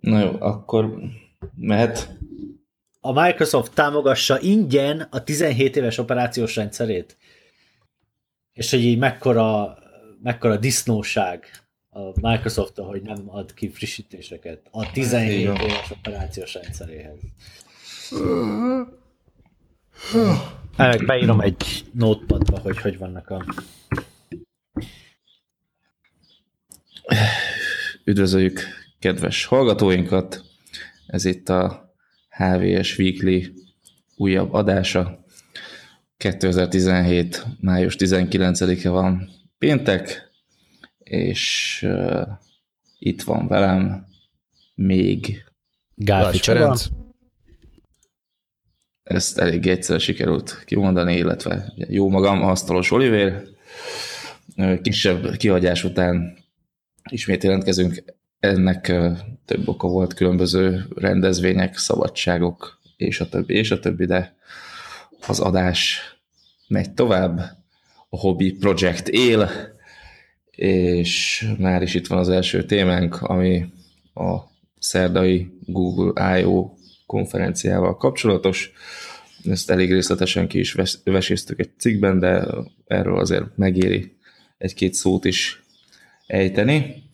Na jó, akkor mehet. A Microsoft támogassa ingyen a 17 éves operációs rendszerét. És hogy így mekkora, mekkora disznóság a Microsoft, hogy nem ad ki frissítéseket a 17 hát, éves operációs rendszeréhez. Meg beírom egy notepadba, hogy hogy vannak a... Üdvözöljük kedves hallgatóinkat! Ez itt a HVS Weekly újabb adása. 2017. május 19-e van péntek, és uh, itt van velem még Gálfi Csaba, ezt elég egyszer sikerült kimondani, illetve jó magam, Asztalos Oliver. Kisebb kihagyás után ismét jelentkezünk. Ennek több oka volt, különböző rendezvények, szabadságok, és a többi, és a többi, de az adás megy tovább, a hobby projekt él, és már is itt van az első témánk, ami a szerdai Google I.O konferenciával kapcsolatos. Ezt elég részletesen ki is veséztük egy cikkben, de erről azért megéri egy-két szót is ejteni.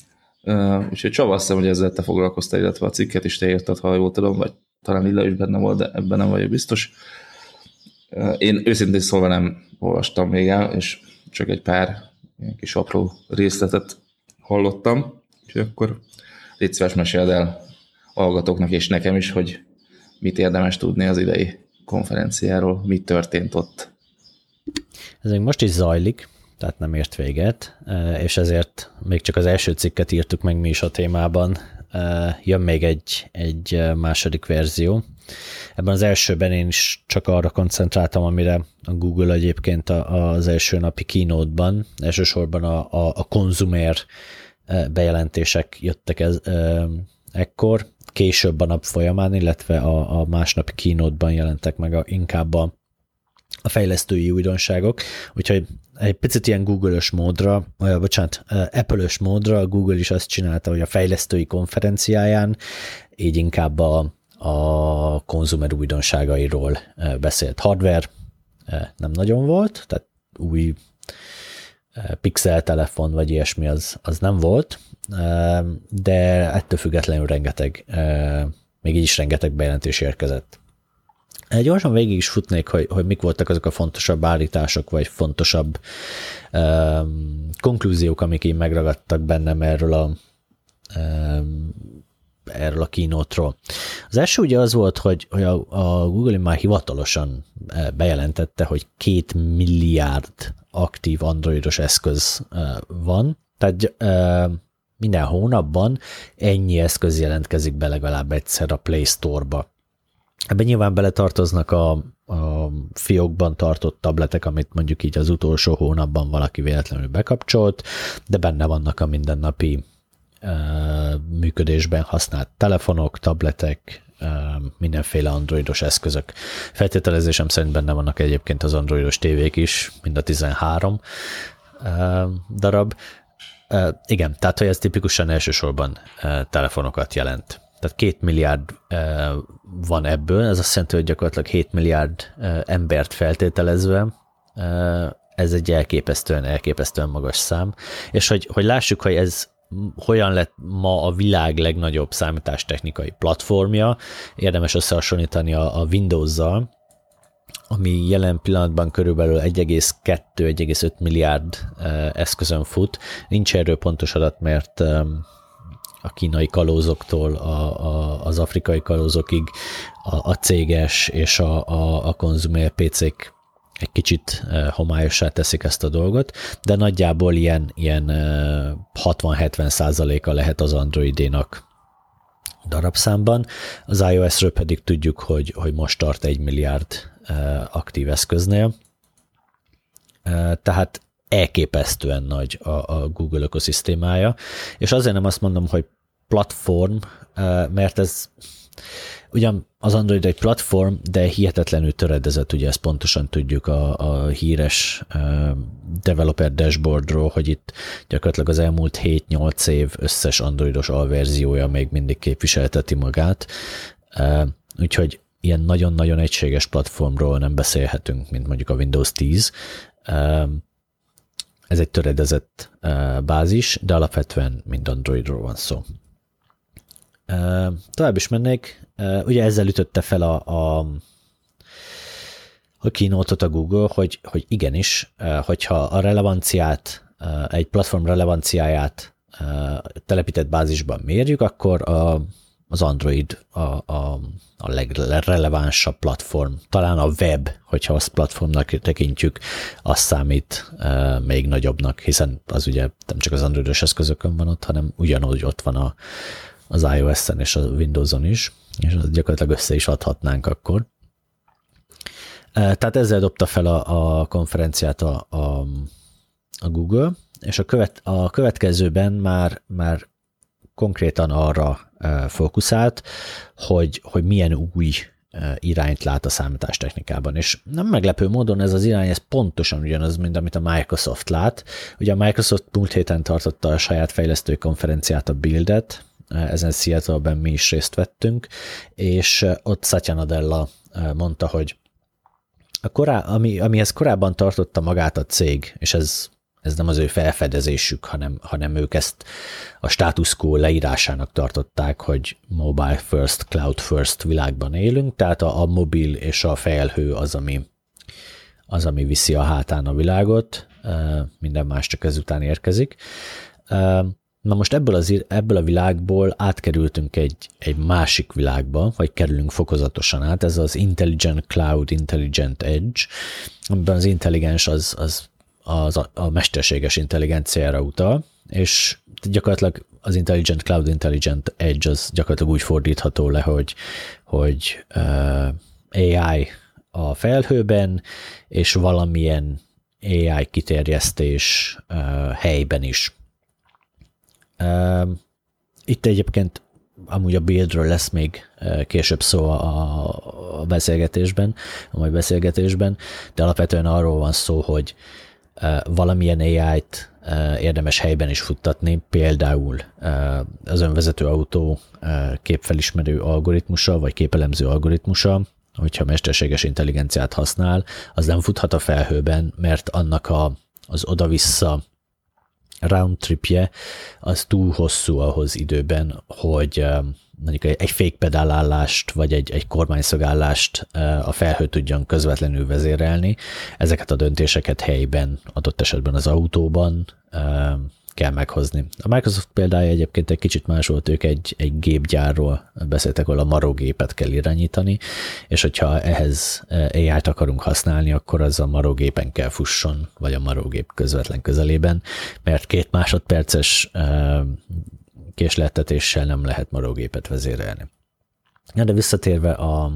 Uh, úgyhogy Csaba, azt hiszem, hogy ezzel te foglalkoztál, illetve a cikket is te írtad, ha jól tudom, vagy talán Lilla is benne volt, de ebben nem vagyok biztos. Uh, én őszintén szólva nem olvastam még el, és csak egy pár ilyen kis apró részletet hallottam, úgyhogy akkor légy szíves, meséld el hallgatóknak és nekem is, hogy mit érdemes tudni az idei konferenciáról, mi történt ott? Ez még most is zajlik, tehát nem ért véget, és ezért még csak az első cikket írtuk meg mi is a témában. Jön még egy, egy második verzió. Ebben az elsőben én is csak arra koncentráltam, amire a Google egyébként az első napi keynote-ban, elsősorban a, a, a konzumer e, bejelentések jöttek ez, ekkor, később a nap folyamán, illetve a, a másnapi keynote-ban jelentek meg a, inkább a, a fejlesztői újdonságok, úgyhogy egy picit ilyen Google-ös módra, vagy bocsánat, Apple-ös módra Google is azt csinálta, hogy a fejlesztői konferenciáján így inkább a, a konzumer újdonságairól beszélt. Hardware nem nagyon volt, tehát új pixel telefon vagy ilyesmi az, az nem volt, de ettől függetlenül rengeteg, még így is rengeteg bejelentés érkezett. Gyorsan végig is futnék, hogy, hogy mik voltak azok a fontosabb állítások, vagy fontosabb um, konklúziók, amik így megragadtak bennem erről a um, erről a kínótról. Az első ugye az volt, hogy, hogy a, a Google már hivatalosan bejelentette, hogy két milliárd aktív androidos eszköz van, tehát minden hónapban ennyi eszköz jelentkezik be legalább egyszer a Play Store-ba. Ebben nyilván beletartoznak a, a fiókban tartott tabletek, amit mondjuk így az utolsó hónapban valaki véletlenül bekapcsolt, de benne vannak a mindennapi működésben használt telefonok, tabletek, mindenféle androidos eszközök. Feltételezésem szerint benne vannak egyébként az androidos tévék is, mind a 13 darab. Igen, tehát hogy ez tipikusan elsősorban telefonokat jelent. Tehát két milliárd van ebből, ez azt jelenti, hogy gyakorlatilag 7 milliárd embert feltételezve, ez egy elképesztően, elképesztően magas szám, és hogy, hogy lássuk, hogy ez hogyan lett ma a világ legnagyobb számítástechnikai platformja, érdemes összehasonlítani a, a Windows-zal, ami jelen pillanatban körülbelül 1,2-1,5 milliárd eszközön fut. Nincs erről pontos adat, mert a kínai kalózoktól a, a, az afrikai kalózokig. A, a céges és a, a, a konzumer PC-k egy kicsit homályossá teszik ezt a dolgot, de nagyjából ilyen, ilyen 60-70 százaléka lehet az Androidénak darabszámban. Az iOS-ről pedig tudjuk, hogy, hogy most tart egy milliárd aktív eszköznél, tehát elképesztően nagy a, a Google ökoszisztémája, és azért nem azt mondom, hogy platform, mert ez ugyan az Android egy platform, de hihetetlenül töredezett, ugye ezt pontosan tudjuk a, a híres developer dashboardról, hogy itt gyakorlatilag az elmúlt 7-8 év összes androidos alverziója még mindig képviselteti magát, úgyhogy ilyen nagyon-nagyon egységes platformról nem beszélhetünk, mint mondjuk a Windows 10. Uh, ez egy töredezett bázis, de alapvetően mind Androidról van szó. Tovább is mennék, ugye ezzel ütötte fel a, a a kínótot a Google, hogy, hogy igenis, hogyha a relevanciát, egy platform relevanciáját telepített bázisban mérjük, akkor a, az Android a, a, a legrelevánsabb platform. Talán a web, hogyha azt platformnak tekintjük, az számít még nagyobbnak, hiszen az ugye nem csak az androidos eszközökön van ott, hanem ugyanúgy ott van a, az iOS-en és a Windows-on is és azt gyakorlatilag össze is adhatnánk akkor. Tehát ezzel dobta fel a, a konferenciát a, a, a Google, és a, követ, a következőben már, már konkrétan arra fókuszált, hogy, hogy milyen új irányt lát a számítástechnikában. És nem meglepő módon ez az irány, ez pontosan ugyanaz, mint amit a Microsoft lát. Ugye a Microsoft múlt héten tartotta a saját fejlesztő konferenciát, a Buildet, ezen Seattle-ben mi is részt vettünk, és ott Satya Nadella mondta, hogy a korá, ami, amihez korábban tartotta magát a cég, és ez, ez nem az ő felfedezésük, hanem, hanem ők ezt a status quo leírásának tartották, hogy mobile first, cloud first világban élünk, tehát a, a mobil és a felhő az, ami, az, ami viszi a hátán a világot, minden más csak ezután érkezik. Na most ebből, az, ebből a világból átkerültünk egy, egy másik világba, vagy kerülünk fokozatosan át, ez az Intelligent Cloud, Intelligent Edge, amiben az intelligens az, az, az a, a mesterséges intelligenciára utal, és gyakorlatilag az Intelligent Cloud, Intelligent Edge az gyakorlatilag úgy fordítható le, hogy, hogy uh, AI a felhőben, és valamilyen AI kiterjesztés uh, helyben is itt egyébként amúgy a buildről lesz még később szó a, beszélgetésben, a mai beszélgetésben, de alapvetően arról van szó, hogy valamilyen AI-t érdemes helyben is futtatni, például az önvezető autó képfelismerő algoritmusa, vagy képelemző algoritmusa, hogyha mesterséges intelligenciát használ, az nem futhat a felhőben, mert annak a, az oda-vissza round tripje az túl hosszú ahhoz időben, hogy mondjuk egy fékpedálállást, vagy egy, egy kormányszögállást a felhő tudjon közvetlenül vezérelni. Ezeket a döntéseket helyben, adott esetben az autóban kell meghozni. A Microsoft példája egyébként egy kicsit más volt, ők egy, egy gépgyárról beszéltek, ahol a marógépet kell irányítani, és hogyha ehhez AI-t akarunk használni, akkor az a marógépen kell fusson, vagy a marógép közvetlen közelében, mert két másodperces késleltetéssel nem lehet marógépet vezérelni. Ja, de visszatérve a,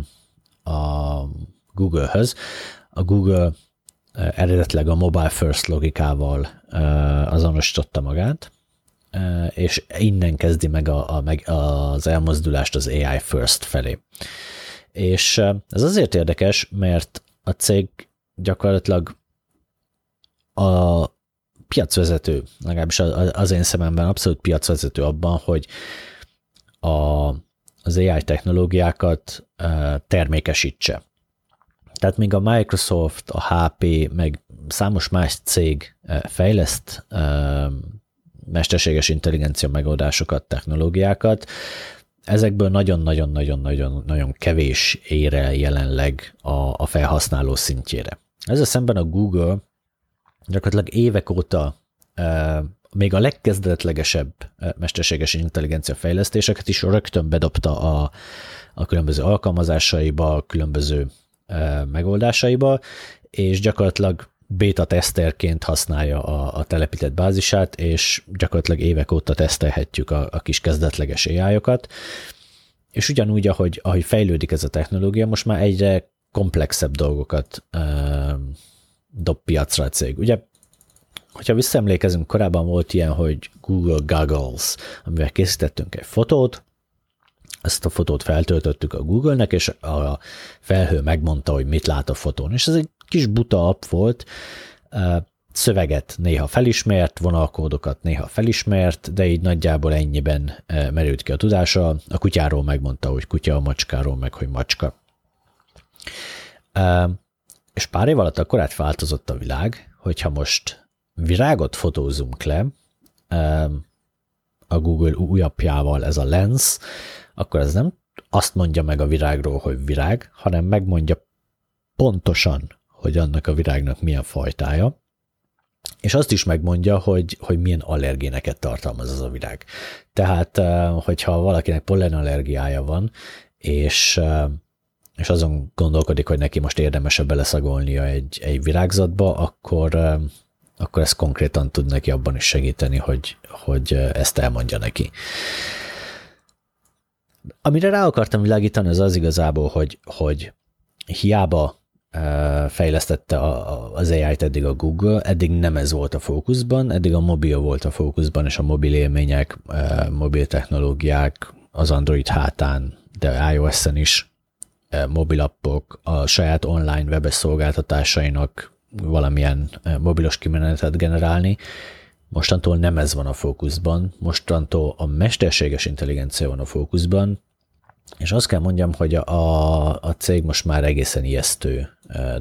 a Google-höz, a Google eredetleg a mobile first logikával azonosította magát, és innen kezdi meg a, a, meg az elmozdulást az AI first felé. És ez azért érdekes, mert a cég gyakorlatilag a piacvezető, legalábbis az én szememben abszolút piacvezető abban, hogy a, az AI technológiákat termékesítse. Tehát még a Microsoft, a HP, meg számos más cég eh, fejleszt eh, mesterséges intelligencia megoldásokat, technológiákat, ezekből nagyon-nagyon-nagyon-nagyon nagyon kevés ér el jelenleg a, a felhasználó szintjére. Ezzel szemben a Google gyakorlatilag évek óta eh, még a legkezdetlegesebb mesterséges intelligencia fejlesztéseket is rögtön bedobta a, a különböző alkalmazásaiba, a különböző megoldásaiba, és gyakorlatilag beta teszterként használja a, a telepített bázisát, és gyakorlatilag évek óta tesztelhetjük a, a kis kezdetleges ai és ugyanúgy, ahogy, ahogy fejlődik ez a technológia, most már egyre komplexebb dolgokat uh, dob piacra a cég. Ugye, hogyha visszaemlékezünk, korábban volt ilyen, hogy Google Goggles, amivel készítettünk egy fotót, ezt a fotót feltöltöttük a Google-nek, és a felhő megmondta, hogy mit lát a fotón. És ez egy kis buta app volt, szöveget néha felismert, vonalkódokat néha felismert, de így nagyjából ennyiben merült ki a tudása. A kutyáról megmondta, hogy kutya, a macskáról meg, hogy macska. És pár év alatt akkor változott a világ, hogyha most virágot fotózunk le, a Google új appjával ez a Lens, akkor ez nem azt mondja meg a virágról, hogy virág, hanem megmondja pontosan, hogy annak a virágnak milyen fajtája, és azt is megmondja, hogy, hogy milyen allergéneket tartalmaz az a virág. Tehát, hogyha valakinek pollenallergiája van, és, és azon gondolkodik, hogy neki most érdemesebb beleszagolnia egy, egy virágzatba, akkor, akkor ez konkrétan tud neki abban is segíteni, hogy, hogy ezt elmondja neki. Amire rá akartam világítani, az az igazából, hogy, hogy hiába fejlesztette az AI-t eddig a Google, eddig nem ez volt a fókuszban, eddig a mobil volt a fókuszban, és a mobil élmények, mobil technológiák az Android hátán, de iOS-en is mobilappok, a saját online webes szolgáltatásainak valamilyen mobilos kimenetet generálni. Mostantól nem ez van a fókuszban, mostantól a mesterséges intelligencia van a fókuszban, és azt kell mondjam, hogy a, a cég most már egészen ijesztő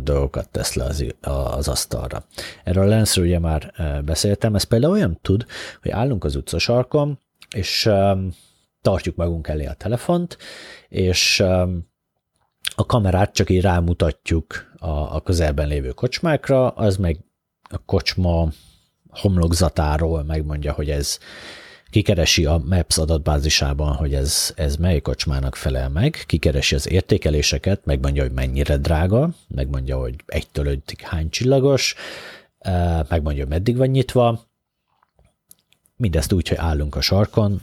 dolgokat tesz le az, az asztalra. Erről a Lensről ugye már beszéltem, ez például olyan tud, hogy állunk az utcasarkon, és tartjuk magunk elé a telefont, és a kamerát csak így rámutatjuk a, a közelben lévő kocsmákra, az meg a kocsma homlokzatáról megmondja, hogy ez kikeresi a Maps adatbázisában, hogy ez, ez mely kocsmának felel meg, kikeresi az értékeléseket, megmondja, hogy mennyire drága, megmondja, hogy egytől ötig hány csillagos, megmondja, hogy meddig van nyitva, mindezt úgy, hogy állunk a sarkon,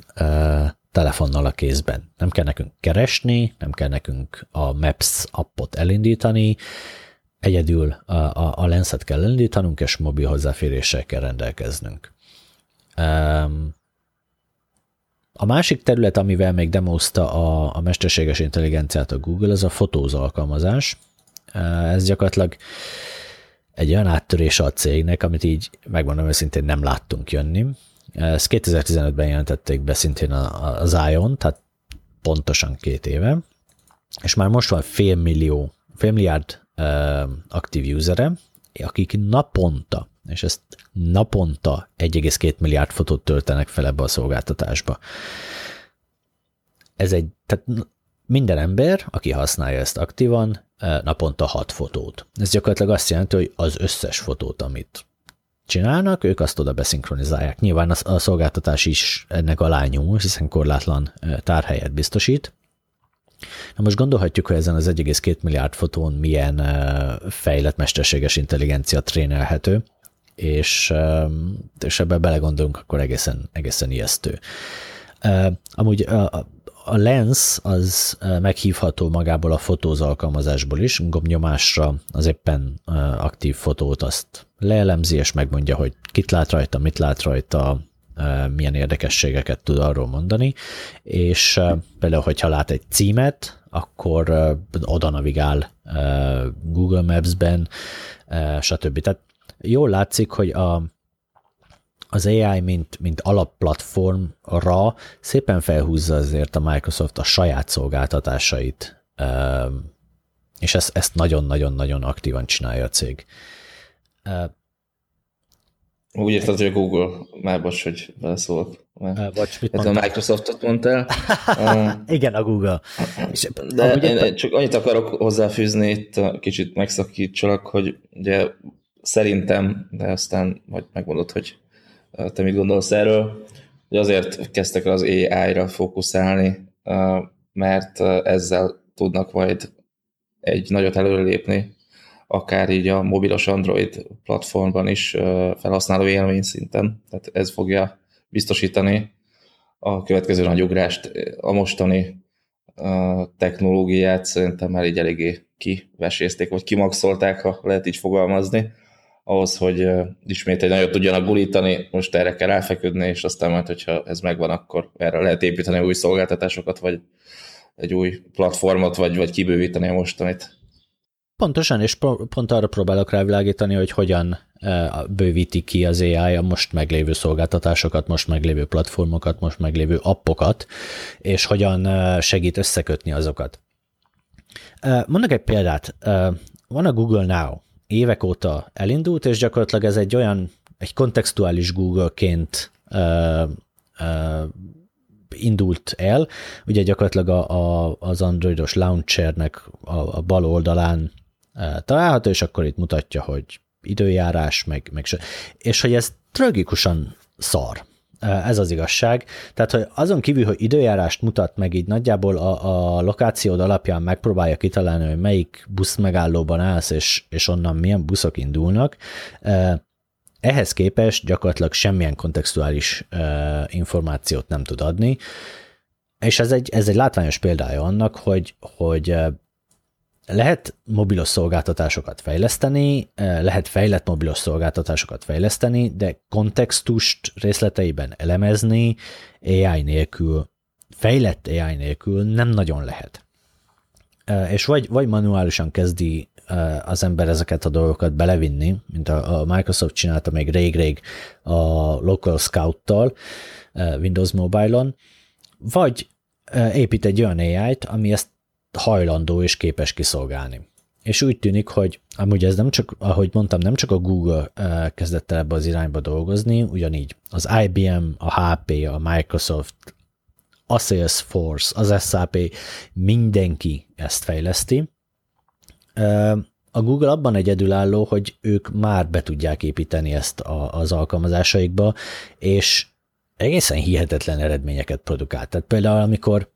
telefonnal a kézben. Nem kell nekünk keresni, nem kell nekünk a Maps appot elindítani, egyedül a, a, a lenszet kell elindítanunk, és mobil hozzáféréssel kell rendelkeznünk. A másik terület, amivel még demozta a, a mesterséges intelligenciát a Google, az a fotóz alkalmazás. Ez gyakorlatilag egy olyan áttörés a cégnek, amit így megmondom őszintén nem láttunk jönni. Ezt 2015-ben jelentették be szintén az ION, tehát pontosan két éve, és már most van fél millió, fél milliárd aktív usere, akik naponta és ezt naponta 1,2 milliárd fotót töltenek fel ebbe a szolgáltatásba. Ez egy, tehát minden ember, aki használja ezt aktívan, naponta 6 fotót. Ez gyakorlatilag azt jelenti, hogy az összes fotót, amit csinálnak, ők azt oda beszinkronizálják. Nyilván a szolgáltatás is ennek alányul, hiszen korlátlan tárhelyet biztosít. Na most gondolhatjuk, hogy ezen az 1,2 milliárd fotón milyen fejlett mesterséges intelligencia trénelhető és, és ebbe belegondolunk, akkor egészen, egészen ijesztő. Amúgy a, a lens az meghívható magából a fotóz alkalmazásból is, gombnyomásra az éppen aktív fotót azt leelemzi, és megmondja, hogy kit lát rajta, mit lát rajta, milyen érdekességeket tud arról mondani, és például, hogyha lát egy címet, akkor oda navigál Google Maps-ben, stb. Tehát jól látszik, hogy a, az AI, mint, mint alapplatformra szépen felhúzza azért a Microsoft a saját szolgáltatásait, és ezt, ezt nagyon-nagyon-nagyon aktívan csinálja a cég. Úgy érted, hogy a Google, már bocs, hogy beleszólok. Bocs, mit a Microsoftot mondtál. Igen, a Google. És, De én csak annyit akarok hozzáfűzni, itt kicsit megszakítsalak, hogy ugye szerintem, de aztán majd megmondod, hogy te mit gondolsz erről, hogy azért kezdtek el az AI-ra fókuszálni, mert ezzel tudnak majd egy nagyot előrelépni, akár így a mobilos Android platformban is felhasználó élmény szinten. Tehát ez fogja biztosítani a következő nagy ugrást. A mostani technológiát szerintem már így eléggé kivesézték, vagy kimaxolták, ha lehet így fogalmazni ahhoz, hogy ismét egy nagyot tudjanak gulítani, most erre kell elfeküdni, és aztán majd, hogyha ez megvan, akkor erre lehet építeni új szolgáltatásokat, vagy egy új platformot, vagy, vagy kibővíteni a mostanit. Pontosan, és pont arra próbálok rávilágítani, hogy hogyan bővíti ki az AI a most meglévő szolgáltatásokat, most meglévő platformokat, most meglévő appokat, és hogyan segít összekötni azokat. Mondok egy példát. Van a Google Now. Évek óta elindult, és gyakorlatilag ez egy olyan, egy kontextuális Google-ként indult el. Ugye gyakorlatilag a, a, az androidos launchernek a, a bal oldalán található, és akkor itt mutatja, hogy időjárás, meg, meg és hogy ez tragikusan szar. Ez az igazság. Tehát, hogy azon kívül, hogy időjárást mutat meg így nagyjából a, a lokációd alapján megpróbálja kitalálni, hogy melyik busz megállóban állsz, és, és onnan milyen buszok indulnak, ehhez képest gyakorlatilag semmilyen kontextuális információt nem tud adni, és ez egy, ez egy látványos példája annak, hogy, hogy lehet mobilos szolgáltatásokat fejleszteni, eh, lehet fejlett mobilos szolgáltatásokat fejleszteni, de kontextust részleteiben elemezni AI nélkül, fejlett AI nélkül nem nagyon lehet. Eh, és vagy, vagy manuálisan kezdi eh, az ember ezeket a dolgokat belevinni, mint a Microsoft csinálta még rég-rég a Local Scout-tal Windows Mobile-on, vagy épít egy olyan AI-t, ami ezt hajlandó és képes kiszolgálni. És úgy tűnik, hogy amúgy ez nem csak, ahogy mondtam, nem csak a Google eh, kezdett el ebbe az irányba dolgozni, ugyanígy az IBM, a HP, a Microsoft, a Salesforce, az SAP, mindenki ezt fejleszti. Eh, a Google abban egyedülálló, hogy ők már be tudják építeni ezt az alkalmazásaikba, és egészen hihetetlen eredményeket produkált. Tehát például, amikor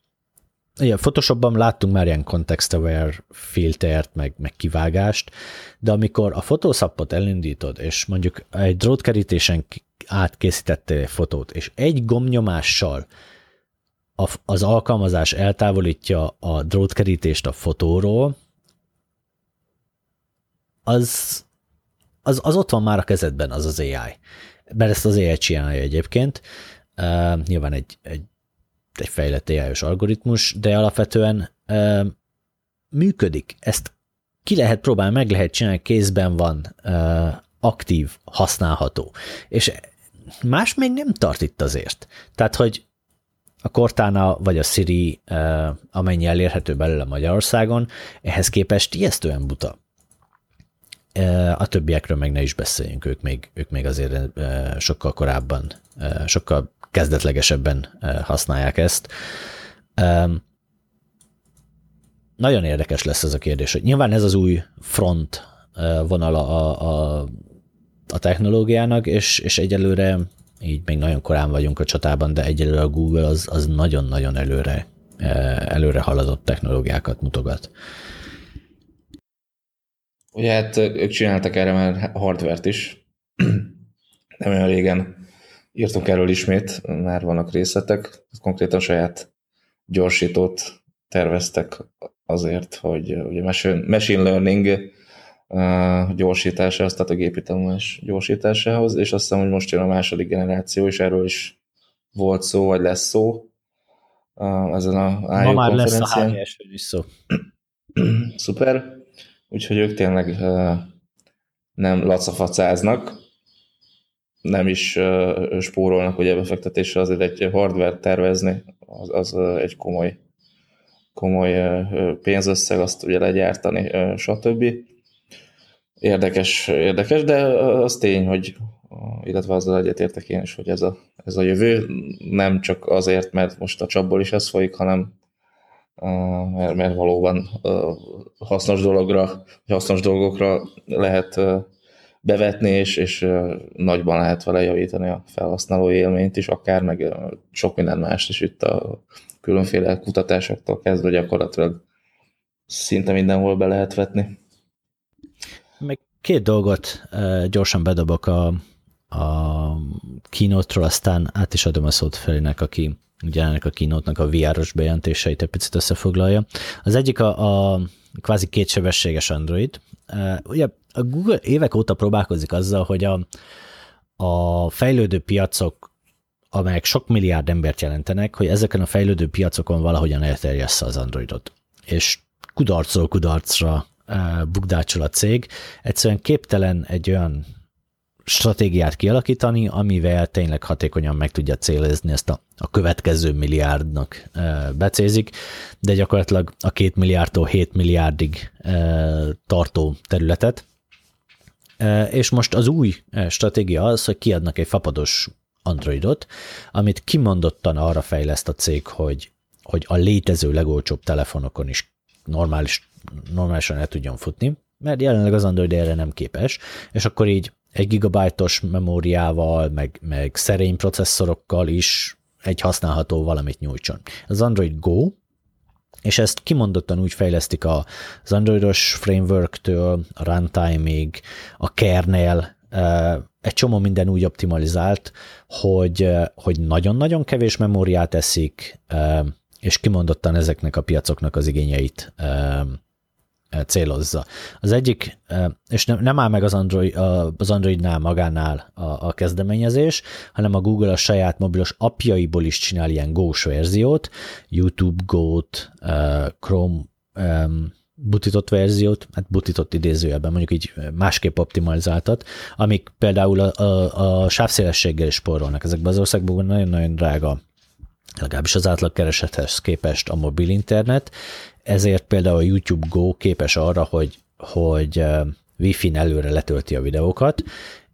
Ugye, Photoshopban láttunk már ilyen context-aware filtert, meg, meg kivágást, de amikor a Photoshopot elindítod, és mondjuk egy drótkerítésen átkészítettél egy fotót, és egy gomnyomással az alkalmazás eltávolítja a drótkerítést a fotóról, az, az, az ott van már a kezedben, az az AI. Mert ezt az AI csinálja egyébként. Uh, nyilván egy, egy egy fejlett ai algoritmus, de alapvetően ö, működik. Ezt ki lehet próbálni, meg lehet csinálni, kézben van, ö, aktív, használható. És más még nem tart itt azért. Tehát, hogy a Cortana vagy a Siri, ö, amennyi elérhető belőle Magyarországon, ehhez képest ijesztően buta. A többiekről meg ne is beszéljünk, ők még, ők még azért sokkal korábban, sokkal kezdetlegesebben használják ezt. Nagyon érdekes lesz ez a kérdés, nyilván ez az új front eh, vonal a, a, a technológiának, és, és egyelőre így még nagyon korán vagyunk a csatában, de egyelőre a Google az, az nagyon-nagyon előre, előre haladott technológiákat mutogat. Ugye hát ők csináltak erre már hardvert is, nem olyan régen írtunk erről ismét, már vannak részletek, konkrétan saját gyorsítót terveztek azért, hogy ugye machine learning gyorsításához, tehát a gépi tanulás gyorsításához, és azt hiszem, hogy most jön a második generáció, és erről is volt szó, vagy lesz szó ezen a Ma már lesz a is szó. Szuper. Úgyhogy ők tényleg nem lacafacáznak, nem is spórolnak ugye befektetésre, azért egy hardware tervezni, az, az egy komoly, komoly pénzösszeg, azt ugye legyártani, stb. Érdekes, érdekes, de az tény, hogy illetve azzal egyetértek én is, hogy ez a, ez a jövő nem csak azért, mert most a csapból is ez folyik, hanem mert, mert valóban hasznos dologra, hasznos dolgokra lehet bevetni, és, és nagyban lehet vele javítani a felhasználó élményt is, akár meg sok minden mást is itt a különféle kutatásoktól kezdve gyakorlatilag szinte mindenhol be lehet vetni. Meg két dolgot gyorsan bedobok a, a kínótról, aztán át is adom a szót Felinek, aki ugye ennek a kínótnak a VR-os bejelentéseit egy picit összefoglalja. Az egyik a, a kvázi kétsebességes Android. Ugye a Google évek óta próbálkozik azzal, hogy a, a fejlődő piacok, amelyek sok milliárd embert jelentenek, hogy ezeken a fejlődő piacokon valahogyan elterjessze az Androidot. És kudarcol kudarcra bukdácsol a cég, egyszerűen képtelen egy olyan stratégiát kialakítani, amivel tényleg hatékonyan meg tudja célozni ezt a, a következő milliárdnak e, becézik, de gyakorlatilag a két milliárdtól 7 milliárdig e, tartó területet. E, és most az új stratégia az, hogy kiadnak egy fapados Androidot, amit kimondottan arra fejleszt a cég, hogy, hogy a létező legolcsóbb telefonokon is normális, normálisan el tudjon futni, mert jelenleg az Android erre nem képes, és akkor így egy gigabájtos memóriával, meg, meg szerény processzorokkal is egy használható valamit nyújtson. Az Android Go, és ezt kimondottan úgy fejlesztik az Androidos framework-től, a runtime-ig, a kernel, egy csomó minden úgy optimalizált, hogy, hogy nagyon-nagyon kevés memóriát eszik, és kimondottan ezeknek a piacoknak az igényeit célozza. Az egyik, és nem, áll meg az, Android, az Androidnál magánál a, a kezdeményezés, hanem a Google a saját mobilos apjaiból is csinál ilyen Go-s verziót, YouTube Go-t, Chrome butított verziót, hát butított idézőjelben, mondjuk így másképp optimalizáltat, amik például a, a, a sávszélességgel is spórolnak. Ezekben az országban nagyon-nagyon drága legalábbis az átlagkeresethez képest a mobil internet, ezért például a YouTube Go képes arra, hogy, hogy Wi-Fi-n előre letölti a videókat,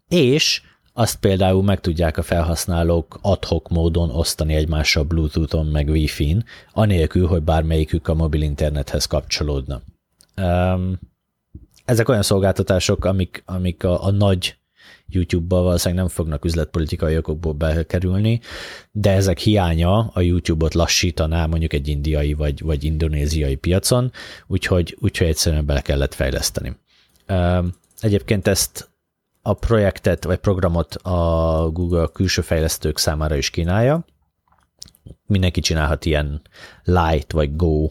és azt például meg tudják a felhasználók adhok módon osztani egymással Bluetooth-on meg Wi-Fi-n, anélkül, hogy bármelyikük a mobil internethez kapcsolódna. Ezek olyan szolgáltatások, amik, amik a, a nagy YouTube-ba valószínűleg nem fognak üzletpolitikai okokból bekerülni, de ezek hiánya a YouTube-ot lassítaná mondjuk egy indiai vagy, vagy indonéziai piacon, úgyhogy, úgyhogy egyszerűen bele kellett fejleszteni. Egyébként ezt a projektet vagy programot a Google külső fejlesztők számára is kínálja. Mindenki csinálhat ilyen Light vagy Go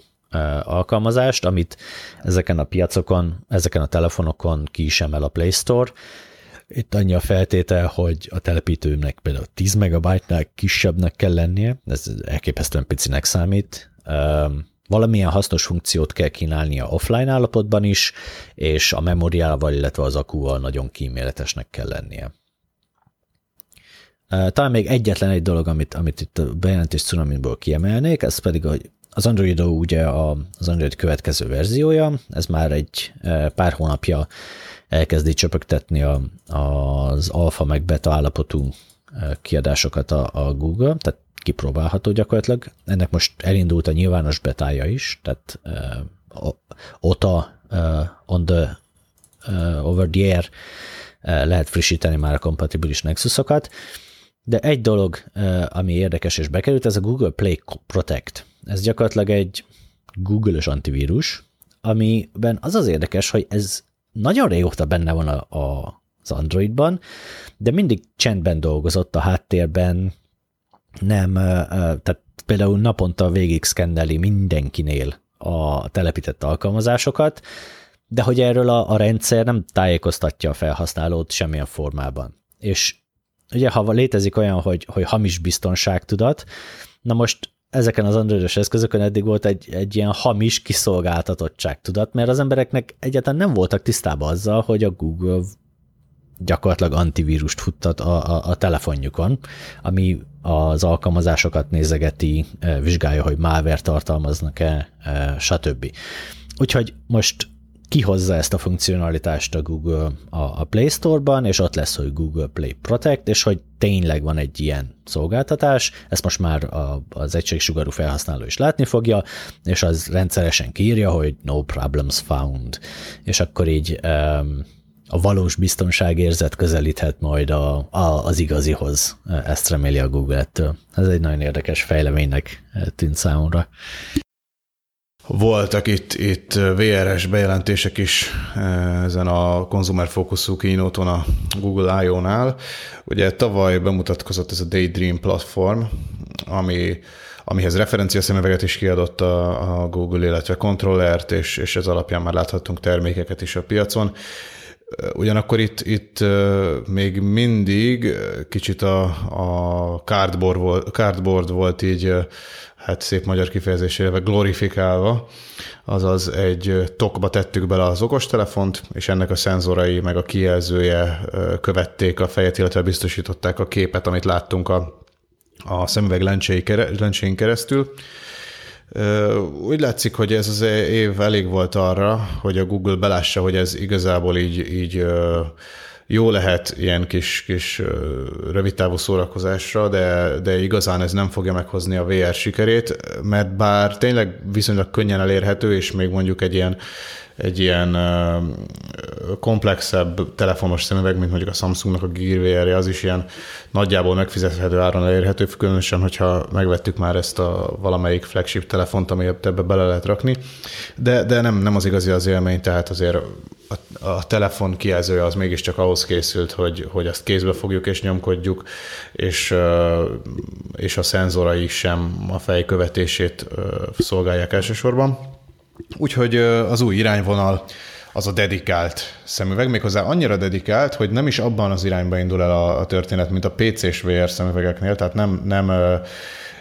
alkalmazást, amit ezeken a piacokon, ezeken a telefonokon ki is emel a Play Store, itt annyi a feltétel, hogy a telepítőnek például 10 megabyte-nál kisebbnek kell lennie, ez elképesztően picinek számít, valamilyen hasznos funkciót kell kínálnia offline állapotban is, és a memóriával, illetve az akúval nagyon kíméletesnek kell lennie. Talán még egyetlen egy dolog, amit, amit itt a bejelentés cunaminból kiemelnék, ez pedig, hogy az Android ugye az Android következő verziója, ez már egy pár hónapja elkezdi csöpögtetni a, az alfa meg beta állapotú kiadásokat a, a Google, tehát kipróbálható gyakorlatilag. Ennek most elindult a nyilvános betája is, tehát uh, OTA uh, on the uh, over the air uh, lehet frissíteni már a kompatibilis Nexusokat, de egy dolog, uh, ami érdekes és bekerült, ez a Google Play Protect. Ez gyakorlatilag egy Google-ös antivírus, amiben az az érdekes, hogy ez nagyon régóta benne van a, a, az Androidban, de mindig csendben dolgozott a háttérben, nem, tehát például naponta végig szkenneli mindenkinél a telepített alkalmazásokat, de hogy erről a, a rendszer nem tájékoztatja a felhasználót semmilyen formában. És ugye, ha létezik olyan, hogy, hogy hamis biztonságtudat, na most ezeken az androidos eszközökön eddig volt egy, egy ilyen hamis kiszolgáltatottság tudat, mert az embereknek egyáltalán nem voltak tisztában azzal, hogy a Google gyakorlatilag antivírust futtat a, a, a telefonjukon, ami az alkalmazásokat nézegeti, e, vizsgálja, hogy malware tartalmaznak-e, e, stb. Úgyhogy most kihozza ezt a funkcionalitást a Google a, a Play Store-ban, és ott lesz, hogy Google Play Protect, és hogy tényleg van egy ilyen szolgáltatás, ezt most már a, az egységsugarú felhasználó is látni fogja, és az rendszeresen kírja, hogy no problems found, és akkor így um, a valós biztonságérzet közelíthet majd a, a, az igazihoz. Ezt reméli a Google-től. Ez egy nagyon érdekes fejleménynek tűnt számomra. Voltak itt, itt VRS bejelentések is ezen a konzumerfókuszú kínóton a Google I.O.-nál. Ugye tavaly bemutatkozott ez a Daydream platform, ami amihez referencia szemüveget is kiadott a, a Google, illetve kontrollert, és, és ez alapján már láthattunk termékeket is a piacon. Ugyanakkor itt, itt még mindig kicsit a, a cardboard, volt, cardboard volt így, hát szép magyar kifejezésével glorifikálva, azaz egy tokba tettük bele az okostelefont, és ennek a szenzorai meg a kijelzője követték a fejet, illetve biztosították a képet, amit láttunk a, a szemüveg lencséin keresztül. Úgy látszik, hogy ez az év elég volt arra, hogy a Google belássa, hogy ez igazából így, így jó lehet ilyen kis, kis rövidtávú szórakozásra, de, de igazán ez nem fogja meghozni a VR sikerét, mert bár tényleg viszonylag könnyen elérhető, és még mondjuk egy ilyen egy ilyen komplexebb telefonos szemüveg, mint mondjuk a Samsungnak a Gear vr az is ilyen nagyjából megfizethető áron elérhető, különösen, hogyha megvettük már ezt a valamelyik flagship telefont, ami ebbe bele lehet rakni, de, de nem, nem az igazi az élmény, tehát azért a, a telefon kijelzője az mégiscsak ahhoz készült, hogy, hogy azt kézbe fogjuk és nyomkodjuk, és, és a szenzorai sem a fej követését szolgálják elsősorban. Úgyhogy az új irányvonal az a dedikált szemüveg, méghozzá annyira dedikált, hogy nem is abban az irányba indul el a, történet, mint a PC-s VR szemüvegeknél, tehát nem, nem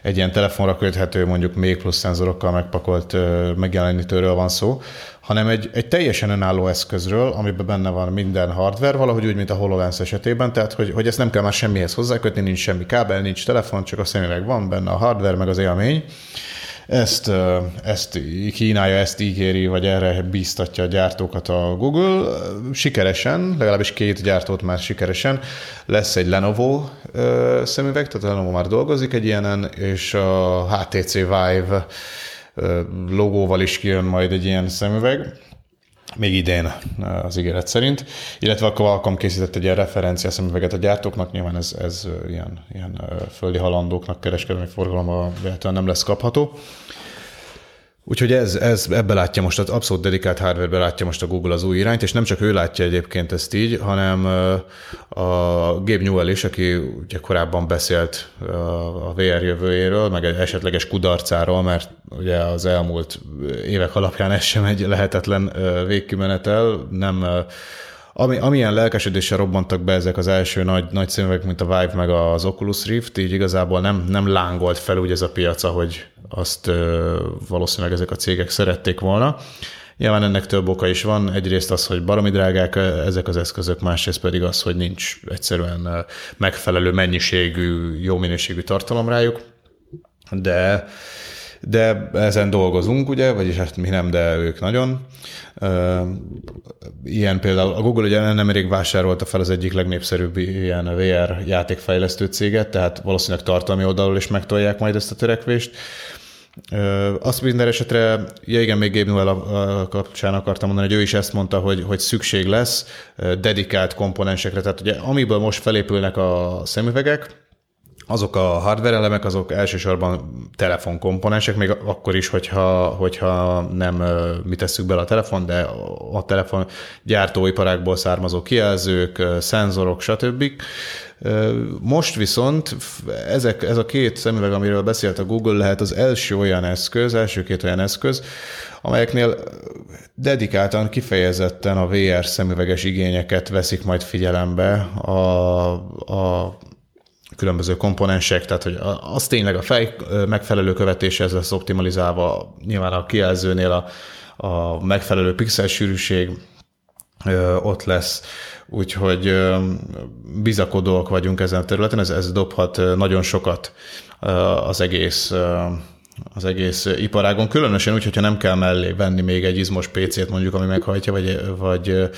egy ilyen telefonra köthető, mondjuk még plusz szenzorokkal megpakolt megjelenítőről van szó, hanem egy, egy teljesen önálló eszközről, amiben benne van minden hardware, valahogy úgy, mint a HoloLens esetében, tehát hogy, hogy ezt nem kell már semmihez hozzákötni, nincs semmi kábel, nincs telefon, csak a szemüveg van, benne a hardware, meg az élmény, ezt, ezt kínálja, ezt ígéri, vagy erre bíztatja a gyártókat a Google. Sikeresen, legalábbis két gyártót már sikeresen. Lesz egy Lenovo szemüveg, tehát a Lenovo már dolgozik egy ilyenen, és a HTC Vive logóval is kijön majd egy ilyen szemüveg még idén az ígéret szerint, illetve a Qualcomm készített egy ilyen referencia szemüveget a gyártóknak, nyilván ez, ez ilyen, ilyen földi halandóknak kereskedelmi forgalomban nem lesz kapható. Úgyhogy ez, ez ebbe látja most, az abszolút dedikált hardware látja most a Google az új irányt, és nem csak ő látja egyébként ezt így, hanem a Gabe Newell is, aki ugye korábban beszélt a VR jövőjéről, meg egy esetleges kudarcáról, mert ugye az elmúlt évek alapján ez sem egy lehetetlen végkimenetel, nem ami, amilyen lelkesedéssel robbantak be ezek az első nagy, nagy szemüvegek, mint a Vive meg az Oculus Rift, így igazából nem, nem lángolt fel úgy ez a piac, ahogy azt valószínűleg ezek a cégek szerették volna. Nyilván ennek több oka is van. Egyrészt az, hogy baromi drágák ezek az eszközök, másrészt pedig az, hogy nincs egyszerűen megfelelő mennyiségű, jó minőségű tartalom rájuk. De de ezen dolgozunk, ugye, vagyis hát mi nem, de ők nagyon. Ilyen például a Google ugye nemrég vásárolta fel az egyik legnépszerűbb ilyen VR játékfejlesztő céget, tehát valószínűleg tartalmi oldalról is megtolják majd ezt a törekvést. Azt minden esetre, ja igen, még Gabe Newell kapcsán akartam mondani, hogy ő is ezt mondta, hogy, hogy szükség lesz dedikált komponensekre. Tehát ugye amiből most felépülnek a szemüvegek, azok a hardware elemek, azok elsősorban telefonkomponensek, még akkor is, hogyha, hogyha nem mi tesszük bele a telefon, de a telefon gyártóiparákból származó kijelzők, szenzorok, stb. Most viszont ezek, ez a két szemüveg, amiről beszélt a Google, lehet az első olyan eszköz, első két olyan eszköz, amelyeknél dedikáltan, kifejezetten a VR szemüveges igényeket veszik majd figyelembe a, a különböző komponensek, tehát hogy az tényleg a fej megfelelő követése ez lesz optimalizálva, nyilván a kijelzőnél a, a megfelelő pixel sűrűség ott lesz, úgyhogy bizakodóak vagyunk ezen a területen, ez, ez dobhat nagyon sokat az egész az egész iparágon, különösen úgy, hogyha nem kell mellé venni még egy izmos PC-t mondjuk, ami meghajtja, vagy, vagy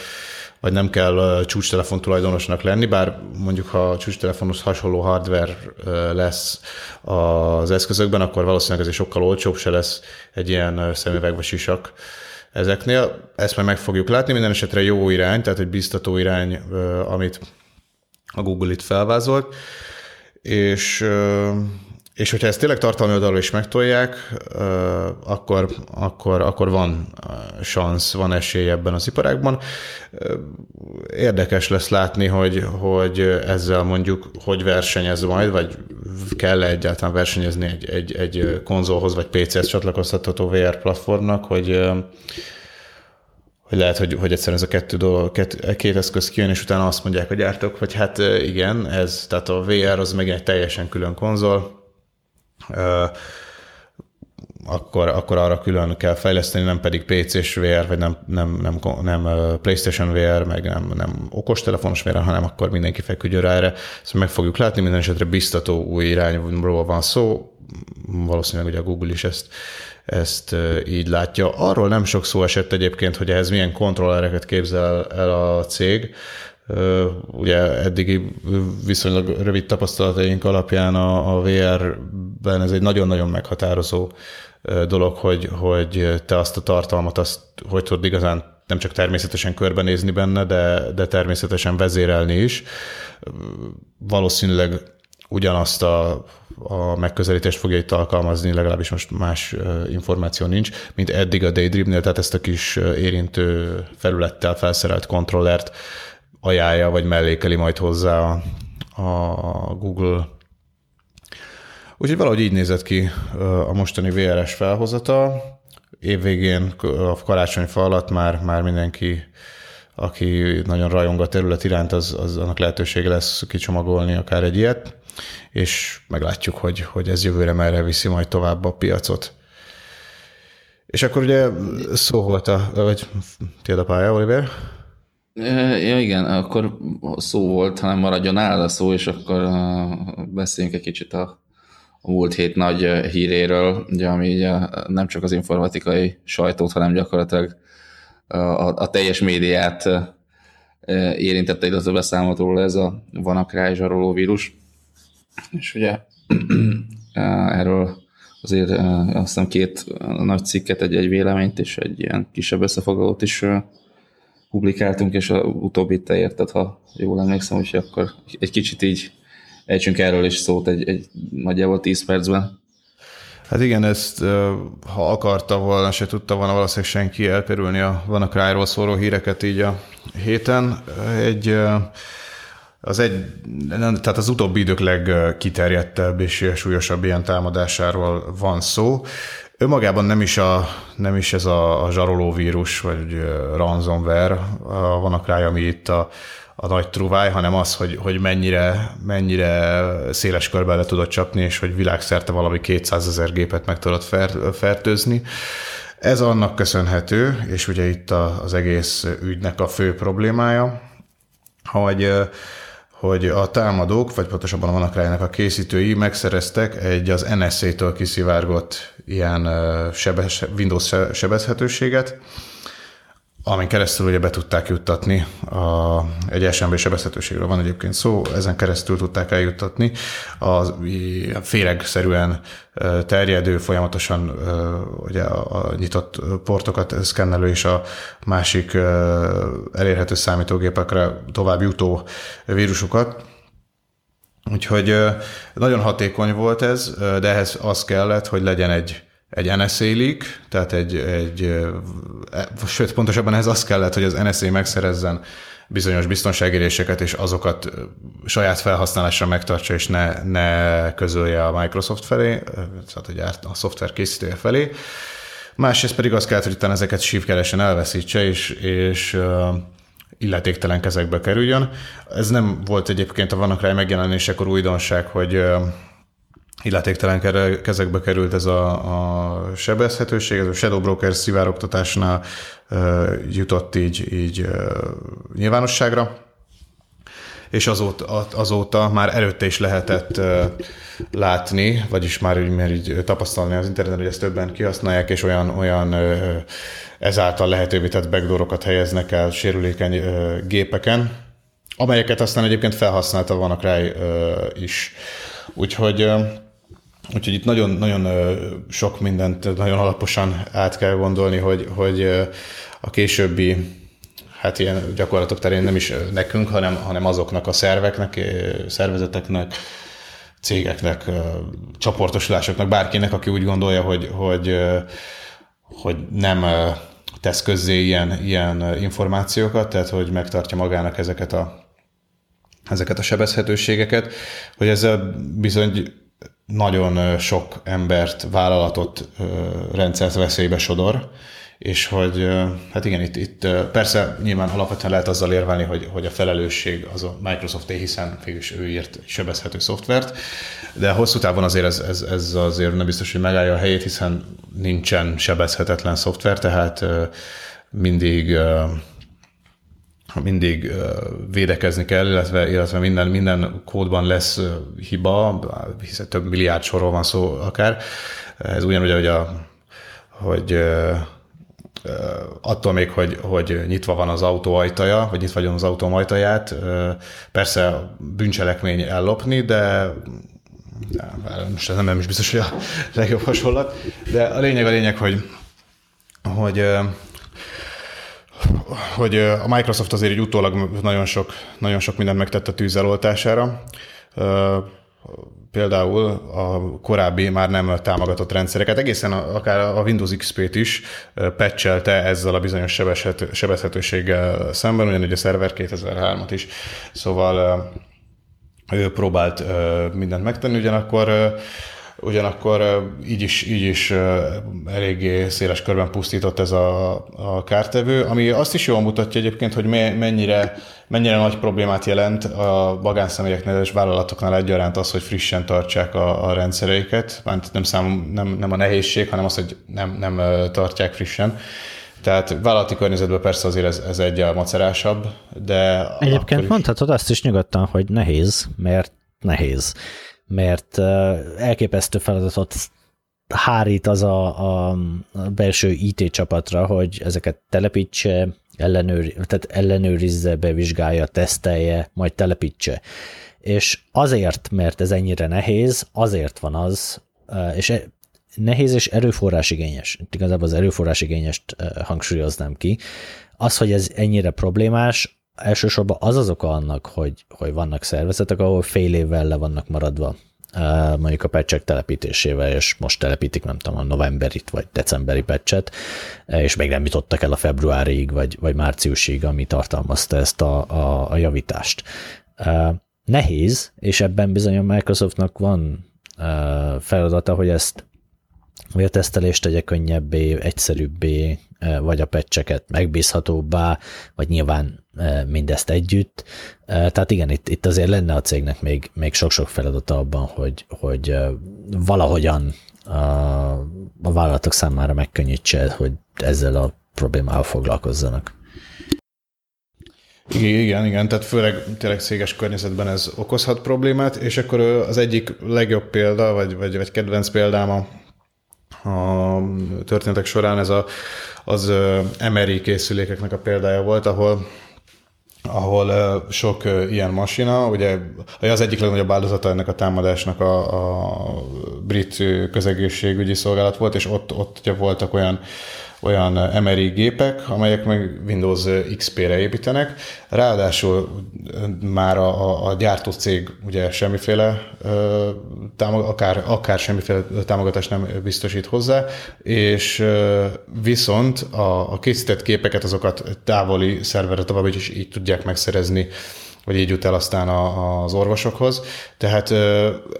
vagy nem kell csúcstelefon tulajdonosnak lenni, bár mondjuk ha a csúcstelefonhoz hasonló hardware lesz az eszközökben, akkor valószínűleg ez sokkal olcsóbb se lesz egy ilyen szemüveg vagy sisak ezeknél. Ezt majd meg fogjuk látni, minden esetre jó irány, tehát egy biztató irány, amit a Google itt felvázolt, és és hogyha ezt tényleg tartalmi oldalról is megtolják, akkor, akkor, akkor van szansz, van esély ebben az iparágban. Érdekes lesz látni, hogy, hogy ezzel mondjuk hogy versenyez majd, vagy kell -e egyáltalán versenyezni egy, egy, egy konzolhoz vagy PC-hez csatlakoztatható VR platformnak, hogy hogy lehet, hogy, hogy egyszerűen ez a kettő dolog, két, két eszköz kijön, és utána azt mondják a gyártók, hogy hát igen, ez, tehát a VR az meg egy teljesen külön konzol, akkor, akkor arra külön kell fejleszteni, nem pedig PC-s VR, vagy nem, nem, nem, nem PlayStation VR, meg nem, nem okostelefonos VR, hanem akkor mindenki feküdjön rá erre. Ezt meg fogjuk látni, minden esetre biztató új irányról van szó, valószínűleg ugye a Google is ezt, ezt így látja. Arról nem sok szó esett egyébként, hogy ehhez milyen kontrollereket képzel el a cég. Ugye eddigi viszonylag rövid tapasztalataink alapján a, a VR-ben ez egy nagyon-nagyon meghatározó dolog, hogy, hogy te azt a tartalmat, azt hogy tudod igazán nem csak természetesen körbenézni benne, de, de természetesen vezérelni is. Valószínűleg ugyanazt a, a megközelítést fogja itt alkalmazni, legalábbis most más információ nincs, mint eddig a Daydreamnél, tehát ezt a kis érintő felülettel felszerelt kontrollert ajánlja, vagy mellékeli majd hozzá a, a Google Úgyhogy valahogy így nézett ki a mostani VRS felhozata. Évvégén a karácsonyfa alatt már, már mindenki, aki nagyon rajong a terület iránt, az, az annak lehetősége lesz kicsomagolni akár egy ilyet, és meglátjuk, hogy, hogy ez jövőre merre viszi majd tovább a piacot. És akkor ugye szó volt a, vagy tiéd a pálya, Oliver? Ja igen, akkor szó volt, hanem maradjon áll a szó, és akkor beszéljünk egy kicsit a a múlt hét nagy híréről, ugye, ami ugye nem csak az informatikai sajtót, hanem gyakorlatilag a, a teljes médiát érintette, illetve beszámolt róla ez a vanakráj zsaroló vírus. És ugye erről azért azt hiszem két nagy cikket, egy, egy véleményt és egy ilyen kisebb összefoglalót is publikáltunk, és a utóbbi te érted, ha jól emlékszem, úgyhogy akkor egy kicsit így ejtsünk erről is szót egy, egy nagyjából 10 percben. Hát igen, ezt ha akarta volna, se tudta volna valószínűleg senki elkerülni a vannak rájról szóló híreket így a héten. Egy, az egy, tehát az utóbbi idők legkiterjedtebb és súlyosabb ilyen támadásáról van szó. Önmagában nem is, a, nem is ez a, a zsaroló vírus, vagy ransomware vannak rá, ami itt a, a nagy truváj, hanem az, hogy, hogy mennyire, mennyire széles körben le tudod csapni, és hogy világszerte valami 200 ezer gépet meg tudod fertőzni. Ez annak köszönhető, és ugye itt az egész ügynek a fő problémája, hogy hogy a támadók, vagy pontosabban a vannak a készítői megszereztek egy az NSA-től kiszivárgott ilyen sebes, Windows sebezhetőséget, amin keresztül ugye be tudták juttatni, a, egy SMB sebezhetőségről van egyébként szó, ezen keresztül tudták eljuttatni. A féregszerűen terjedő, folyamatosan ugye a nyitott portokat szkennelő és a másik elérhető számítógépekre tovább jutó vírusokat, Úgyhogy nagyon hatékony volt ez, de ehhez az kellett, hogy legyen egy egy NSA leak, tehát egy, egy e, sőt, pontosabban ez az kellett, hogy az NSA megszerezzen bizonyos biztonságéréseket, és azokat saját felhasználásra megtartsa, és ne, ne közölje a Microsoft felé, tehát a szoftver készítője felé. Másrészt pedig az kellett, hogy utána ezeket sívkeresen elveszítse, és, és illetéktelen kezekbe kerüljön. Ez nem volt egyébként a vannak rá megjelenésekor újdonság, hogy illetéktelen kezekbe került ez a, a sebezhetőség, ez a Shadow Broker szivároktatásnál uh, jutott így, így uh, nyilvánosságra, és azóta, azóta már előtte is lehetett uh, látni, vagyis már úgy, mert így tapasztalni az interneten, hogy ezt többen kihasználják, és olyan, olyan uh, ezáltal lehetővé tett backdoorokat helyeznek el sérülékeny uh, gépeken, amelyeket aztán egyébként felhasználta vannak rá uh, is. Úgyhogy Úgyhogy itt nagyon, nagyon sok mindent nagyon alaposan át kell gondolni, hogy, hogy a későbbi hát ilyen gyakorlatok terén nem is nekünk, hanem, hanem azoknak a szerveknek, szervezeteknek, cégeknek, csoportosulásoknak, bárkinek, aki úgy gondolja, hogy, hogy, hogy nem tesz közzé ilyen, ilyen információkat, tehát hogy megtartja magának ezeket a, ezeket a sebezhetőségeket, hogy ezzel bizony nagyon sok embert, vállalatot, rendszert veszélybe sodor, és hogy hát igen, itt, itt persze nyilván alapvetően lehet azzal érvelni, hogy, hogy a felelősség az a Microsofté, hiszen végülis ő írt sebezhető szoftvert, de hosszú távon azért ez, ez, ez azért nem biztos, hogy megállja a helyét, hiszen nincsen sebezhetetlen szoftver, tehát mindig mindig védekezni kell, illetve, illetve minden, minden kódban lesz hiba, hiszen több milliárd sorról van szó akár. Ez ugyanúgy, hogy, a, hogy attól még, hogy, hogy nyitva van az autó ajtaja, vagy nyitva van az autó ajtaját, persze bűncselekmény ellopni, de most ez nem is biztos, hogy a legjobb hasonlat, de a lényeg a lényeg, hogy, hogy hogy a Microsoft azért egy utólag nagyon sok, nagyon sok mindent megtett a tűzeloltására. Például a korábbi már nem támogatott rendszereket, egészen akár a Windows XP-t is patchelte ezzel a bizonyos sebezhetőséggel szemben, ugyanúgy a Server 2003-at is. Szóval ő próbált mindent megtenni, ugyanakkor ugyanakkor így is, így is eléggé széles körben pusztított ez a, a kártevő, ami azt is jól mutatja egyébként, hogy mennyire, mennyire nagy problémát jelent a magánszemélyeknél és vállalatoknál egyaránt az, hogy frissen tartsák a, a rendszereiket, mert nem, szám, nem, nem a nehézség, hanem az, hogy nem, nem tartják frissen. Tehát vállalati környezetben persze azért ez, ez egy macerásabb, de... Egyébként is... mondhatod azt is nyugodtan, hogy nehéz, mert nehéz mert elképesztő feladatot hárít az a, a belső IT csapatra, hogy ezeket telepítse, ellenőr, tehát ellenőrizze, bevizsgálja, tesztelje, majd telepítse. És azért, mert ez ennyire nehéz, azért van az, és e, nehéz és erőforrásigényes. Igazából az erőforrásigényest hangsúlyoznám ki. Az, hogy ez ennyire problémás, elsősorban az az oka annak, hogy, hogy vannak szervezetek, ahol fél évvel le vannak maradva mondjuk a pecsek telepítésével, és most telepítik, nem tudom, a novemberit vagy decemberi pecset, és még nem jutottak el a februárig vagy, vagy márciusig, ami tartalmazta ezt a, a, a javítást. Nehéz, és ebben bizony a Microsoftnak van feladata, hogy ezt vagy a tesztelést tegye könnyebbé, egyszerűbbé, vagy a pecseket megbízhatóbbá, vagy nyilván mindezt együtt. Tehát igen, itt, itt azért lenne a cégnek még, még sok-sok feladata abban, hogy, hogy valahogyan a, a vállalatok számára megkönnyítse, hogy ezzel a problémával foglalkozzanak. Igen, igen, igen, tehát főleg tényleg széges környezetben ez okozhat problémát, és akkor az egyik legjobb példa, vagy, vagy, vagy kedvenc példám a a történetek során ez a, az MRI készülékeknek a példája volt, ahol ahol sok ilyen masina, ugye az egyik legnagyobb áldozata ennek a támadásnak a, a brit közegészségügyi szolgálat volt, és ott, ott ugye voltak olyan olyan MRI gépek, amelyek meg Windows XP-re építenek. Ráadásul már a, a gyártó cég ugye semmiféle támog, akár, akár semmiféle támogatást nem biztosít hozzá, és viszont a, a készített képeket azokat távoli szerverre tovább is így tudják megszerezni vagy így jut el aztán a, az orvosokhoz. Tehát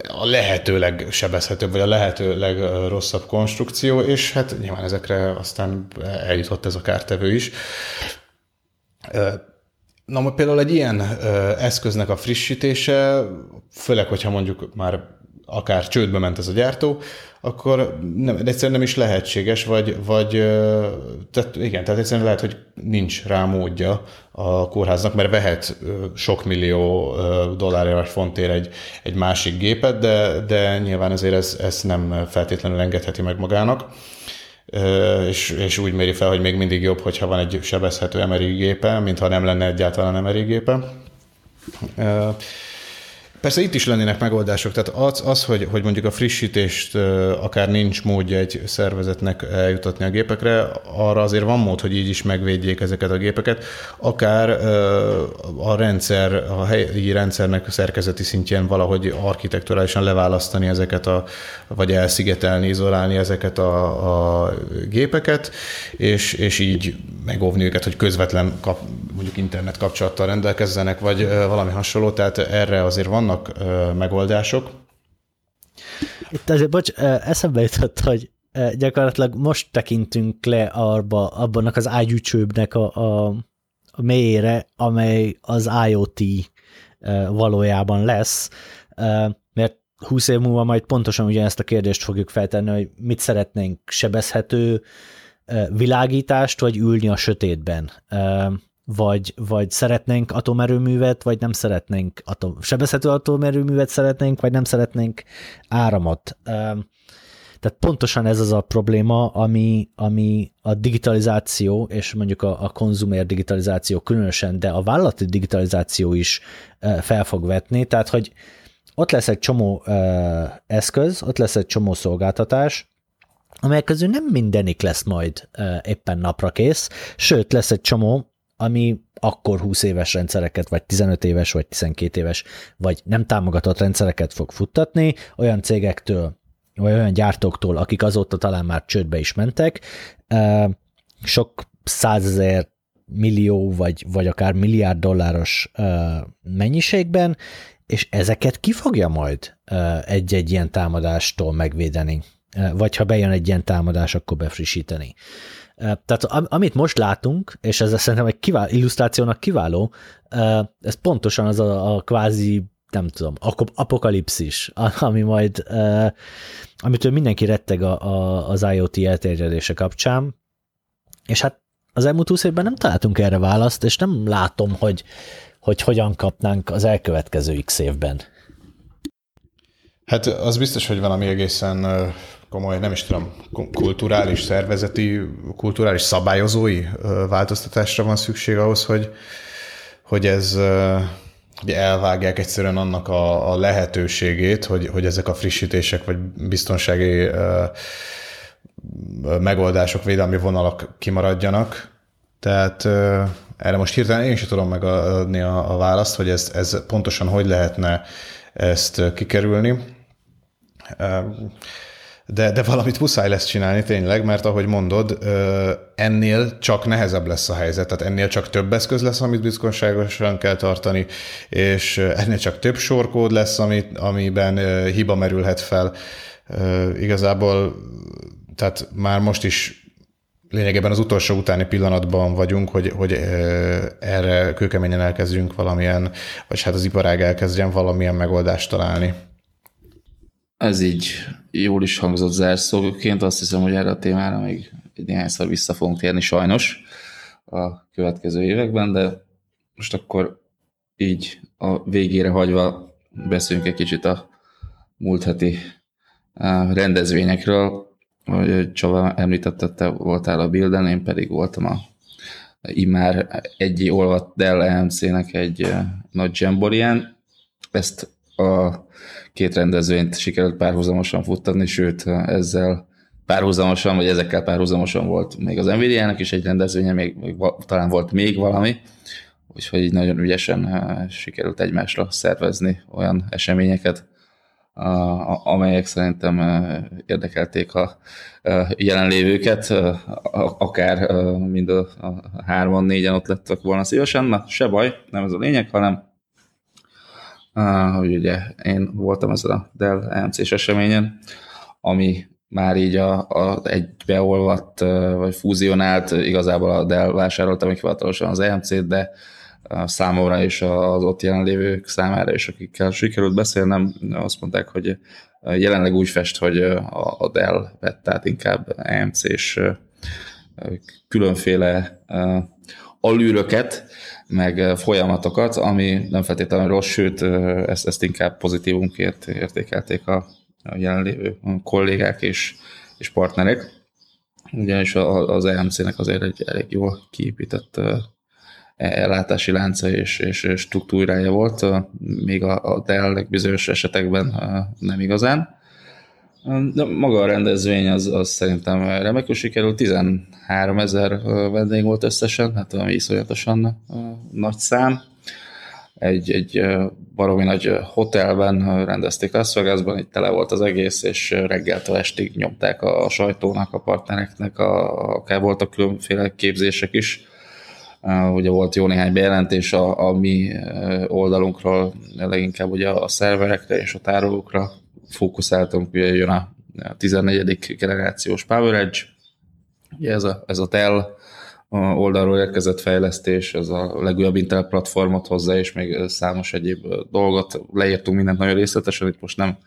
a lehető legsebezhetőbb, vagy a lehető legrosszabb konstrukció, és hát nyilván ezekre aztán eljutott ez a kártevő is. Na, például egy ilyen eszköznek a frissítése, főleg, hogyha mondjuk már akár csődbe ment ez a gyártó, akkor nem, egyszerűen nem is lehetséges, vagy, vagy tehát igen, tehát egyszerűen lehet, hogy nincs rá módja a kórháznak, mert vehet sok millió dollárért vagy fontért egy, egy másik gépet, de, de nyilván ezért ez, ez nem feltétlenül engedheti meg magának és, és úgy méri fel, hogy még mindig jobb, hogyha van egy sebezhető MRI gépe, mintha nem lenne egyáltalán MRI gépe. Persze itt is lennének megoldások, tehát az, az hogy, hogy mondjuk a frissítést akár nincs módja egy szervezetnek eljutatni a gépekre, arra azért van mód, hogy így is megvédjék ezeket a gépeket, akár a rendszer, a helyi rendszernek a szerkezeti szintjén valahogy architekturálisan leválasztani ezeket a, vagy elszigetelni, izolálni ezeket a, a gépeket, és, és így megóvni őket, hogy közvetlen kap, mondjuk internet kapcsolattal rendelkezzenek, vagy valami hasonló, tehát erre azért vannak megoldások. Itt azért, bocs, eszembe jutott, hogy gyakorlatilag most tekintünk le arba, abban az ágyúcsőbnek a, a, a mélyére, amely az IoT valójában lesz, mert 20 év múlva majd pontosan ugyanezt a kérdést fogjuk feltenni, hogy mit szeretnénk sebezhető világítást, vagy ülni a sötétben. Vagy, vagy szeretnénk atomerőművet, vagy nem szeretnénk atom, sebezhető atomerőművet szeretnénk, vagy nem szeretnénk áramot. Tehát pontosan ez az a probléma, ami, ami a digitalizáció, és mondjuk a, a konzumér digitalizáció különösen, de a vállalati digitalizáció is fel fog vetni, tehát hogy ott lesz egy csomó eszköz, ott lesz egy csomó szolgáltatás, amelyek közül nem mindenik lesz majd éppen napra kész, sőt lesz egy csomó, ami akkor 20 éves rendszereket, vagy 15 éves, vagy 12 éves, vagy nem támogatott rendszereket fog futtatni, olyan cégektől, vagy olyan gyártóktól, akik azóta talán már csődbe is mentek, sok százezer millió, vagy, vagy akár milliárd dolláros mennyiségben, és ezeket ki fogja majd egy-egy ilyen támadástól megvédeni? Vagy ha bejön egy ilyen támadás, akkor befrissíteni. Tehát amit most látunk, és ez szerintem egy kiváló, illusztrációnak kiváló, ez pontosan az a, a kvázi, nem tudom, apokalipszis, ami majd, amitől mindenki retteg a, a, az IoT elterjedése kapcsán, és hát az elmúlt 20 évben nem találtunk erre választ, és nem látom, hogy, hogy hogyan kapnánk az elkövetkező x évben. Hát az biztos, hogy valami egészen komoly, nem is tudom, kulturális, szervezeti, kulturális szabályozói változtatásra van szükség ahhoz, hogy, hogy ez hogy elvágják egyszerűen annak a, a lehetőségét, hogy, hogy ezek a frissítések vagy biztonsági megoldások, védelmi vonalak kimaradjanak. Tehát erre most hirtelen én sem tudom megadni a, a választ, hogy ez, ez pontosan hogy lehetne ezt kikerülni. De, de valamit muszáj lesz csinálni tényleg, mert ahogy mondod, ennél csak nehezebb lesz a helyzet, tehát ennél csak több eszköz lesz, amit biztonságosan kell tartani, és ennél csak több sorkód lesz, amit, amiben hiba merülhet fel. Igazából, tehát már most is lényegében az utolsó utáni pillanatban vagyunk, hogy, hogy erre kőkeményen elkezdjünk valamilyen, vagy hát az iparág elkezdjen valamilyen megoldást találni. Ez így jól is hangzott zárszóként, azt hiszem, hogy erre a témára még néhányszor vissza fogunk térni sajnos a következő években, de most akkor így a végére hagyva beszéljünk egy kicsit a múlt heti rendezvényekről hogy Csaba említette, te voltál a Bilden, én pedig voltam a immár egy olvat Dell EMC-nek egy nagy jamborián. Ezt a két rendezvényt sikerült párhuzamosan futtatni, sőt ezzel párhuzamosan, vagy ezekkel párhuzamosan volt még az Nvidia-nek is egy rendezvénye, még, még talán volt még valami, úgyhogy így nagyon ügyesen sikerült egymásra szervezni olyan eseményeket, amelyek szerintem érdekelték a jelenlévőket, akár mind a hárman, négyen ott lettek volna szívesen, na se baj, nem ez a lényeg, hanem hogy ugye én voltam ezen a Dell EMC-s eseményen, ami már így a, a egybeolvadt, vagy fúzionált, igazából a Dell vásárolta még hivatalosan az EMC-t, de számomra és az ott jelenlévők számára is, akikkel sikerült beszélnem, azt mondták, hogy jelenleg úgy fest, hogy a Dell vett át inkább EMC és különféle alűröket, meg folyamatokat, ami nem feltétlenül rossz, sőt, ezt, ezt inkább pozitívumként értékelték a, jelenlévő kollégák és, és partnerek. Ugyanis az EMC-nek azért egy elég jól kiépített ellátási lánca és, és struktúrája volt, még a, a Dell bizonyos esetekben nem igazán. De maga a rendezvény az, az szerintem remekül sikerült, 13 ezer vendég volt összesen, hát valami iszonyatosan nagy szám. Egy, egy baromi nagy hotelben rendezték Las Vegasban, itt tele volt az egész, és reggeltől estig nyomták a sajtónak, a partnereknek, a, akár voltak különféle képzések is. Ugye volt jó néhány bejelentés a, a mi oldalunkról, leginkább ugye a szerverekre és a tárolókra fókuszáltunk, ugye jön a, 14. generációs PowerEdge, ugye ez a, ez a Dell oldalról érkezett fejlesztés, ez a legújabb Intel platformot hozzá, és még számos egyéb dolgot leírtunk mindent nagyon részletesen, itt most nem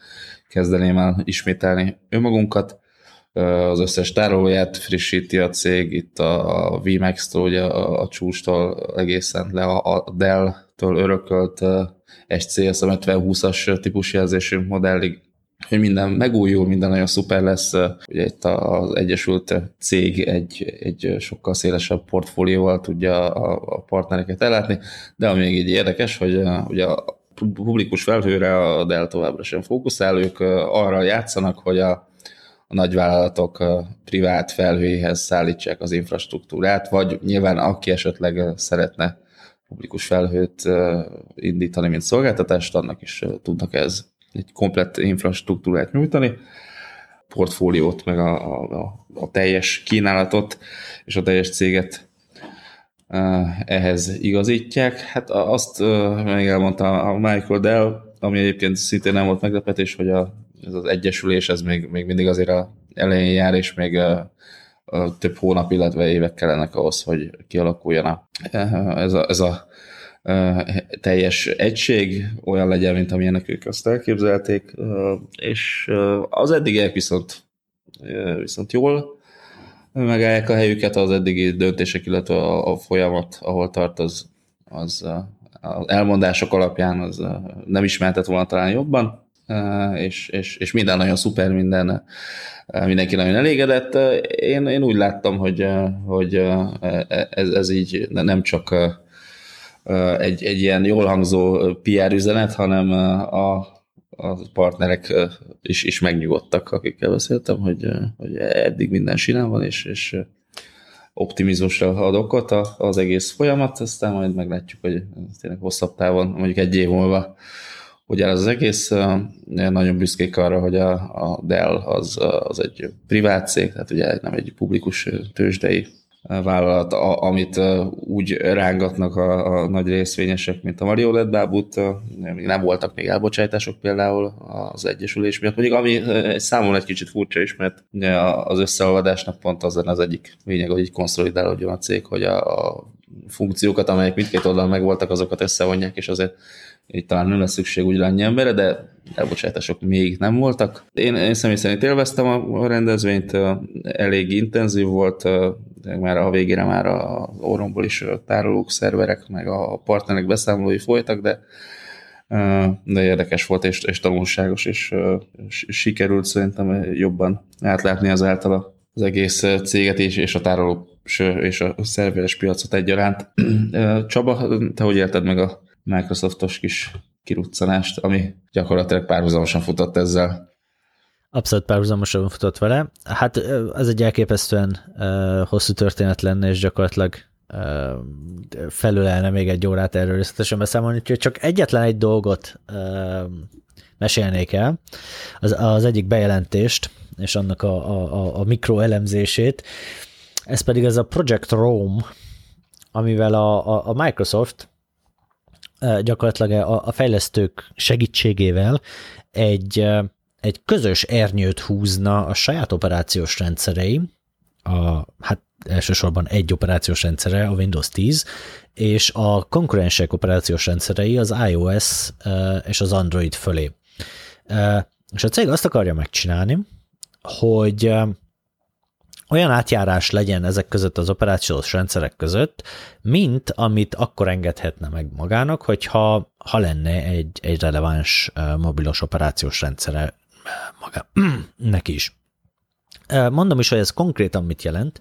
kezdeném el ismételni önmagunkat. Az összes tárolóját frissíti a cég, itt a VMAX-tól, ugye a, a csústól egészen le a Dell-től örökölt SCS, a 50-20-as típusjelzésű modellig hogy minden megújul, minden nagyon szuper lesz. Ugye itt az Egyesült cég egy, egy sokkal szélesebb portfólióval tudja a, a partnereket ellátni, de ami még így érdekes, hogy ugye a publikus felhőre a Dell továbbra sem fókuszál, ők arra játszanak, hogy a, a nagyvállalatok privát felhőjéhez szállítsák az infrastruktúrát, vagy nyilván aki esetleg szeretne publikus felhőt indítani, mint szolgáltatást, annak is tudnak ez egy komplett infrastruktúrát nyújtani, portfóliót, meg a, a, a teljes kínálatot és a teljes céget ehhez igazítják. Hát azt még elmondta a Michael Dell, ami egyébként szintén nem volt meglepetés, hogy a, ez az egyesülés, ez még, még mindig azért a elején jár, és még a, a több hónap, illetve évek kellenek ahhoz, hogy kialakuljon ez a, ez a teljes egység olyan legyen, mint amilyenek ők azt elképzelték, és az eddigiek viszont, viszont jól megállják a helyüket, az eddigi döntések, illetve a, a folyamat, ahol tart, az, az az elmondások alapján az nem ismertet volna talán jobban, és, és, és minden nagyon szuper, minden, mindenki nagyon elégedett. Én, én úgy láttam, hogy, hogy ez, ez így nem csak egy, egy ilyen jól hangzó PR üzenet, hanem a, a partnerek is, is megnyugodtak, akikkel beszéltem, hogy, hogy eddig minden sinán van, és, és optimizmusra ad okot az egész folyamat, aztán majd meglátjuk, hogy tényleg hosszabb távon, mondjuk egy év múlva, hogy ez az egész. Nagyon büszkék arra, hogy a, a Dell az, az egy privát cég, tehát ugye nem egy publikus tőzsdei vállalat, a, amit úgy rángatnak a, a nagy részvényesek, mint a Mariolet bábút, nem voltak még elbocsátások például az egyesülés miatt. Mondjuk ami számomra egy kicsit furcsa is, mert az összeolvadásnak pont az az egyik lényeg, hogy így konszolidálódjon a cég, hogy a, a funkciókat, amelyek mindkét oldalon megvoltak, azokat összevonják, és azért így talán nem lesz szükség úgy annyi emberre, de elbocsátások még nem voltak. Én, én személy szerint élveztem a rendezvényt, elég intenzív volt, de már a végére már a orromból is tárolók, szerverek, meg a partnerek beszámolói folytak, de de érdekes volt és, és tanulságos, és, és sikerült szerintem jobban átlátni azáltal az egész céget és, és a tároló és a szerveres piacot egyaránt. Csaba, te hogy élted meg a Microsoftos kis kiruccanást, ami gyakorlatilag párhuzamosan futott ezzel. Abszolút párhuzamosan futott vele. Hát ez egy elképesztően uh, hosszú történet lenne, és gyakorlatilag uh, felülelne még egy órát erről részletesen beszámolni, úgyhogy csak egyetlen egy dolgot uh, mesélnék el, az, az egyik bejelentést, és annak a, a, a mikroelemzését, ez pedig ez a Project Rome, amivel a, a, a Microsoft gyakorlatilag a, a fejlesztők segítségével egy, egy közös ernyőt húzna a saját operációs rendszerei, a, hát elsősorban egy operációs rendszere, a Windows 10, és a konkurensek operációs rendszerei az iOS és az Android fölé. És a cég azt akarja megcsinálni, hogy olyan átjárás legyen ezek között az operációs rendszerek között, mint amit akkor engedhetne meg magának, hogyha ha lenne egy, egy releváns mobilos operációs rendszere maga, neki is. Mondom is, hogy ez konkrétan mit jelent.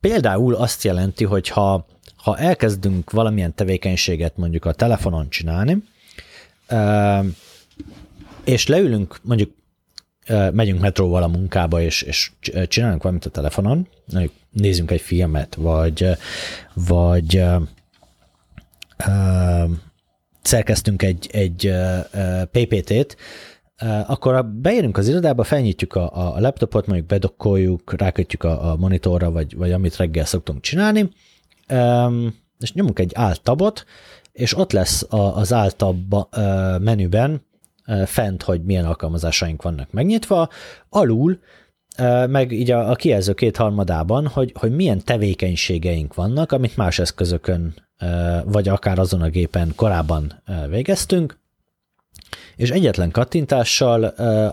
Például azt jelenti, hogy ha, ha elkezdünk valamilyen tevékenységet mondjuk a telefonon csinálni, és leülünk mondjuk megyünk metróval a munkába, és, és csinálunk valamit a telefonon, nézzünk egy filmet, vagy, vagy uh, szerkeztünk egy, egy uh, PPT-t, akkor beérünk az irodába, felnyitjuk a, a laptopot, mondjuk bedokkoljuk, rákötjük a, a monitorra, vagy, vagy amit reggel szoktunk csinálni, és nyomunk egy alt és ott lesz az alt menüben fent, hogy milyen alkalmazásaink vannak megnyitva, alul meg így a, a kijelző kétharmadában, hogy, hogy milyen tevékenységeink vannak, amit más eszközökön, vagy akár azon a gépen korábban végeztünk, és egyetlen kattintással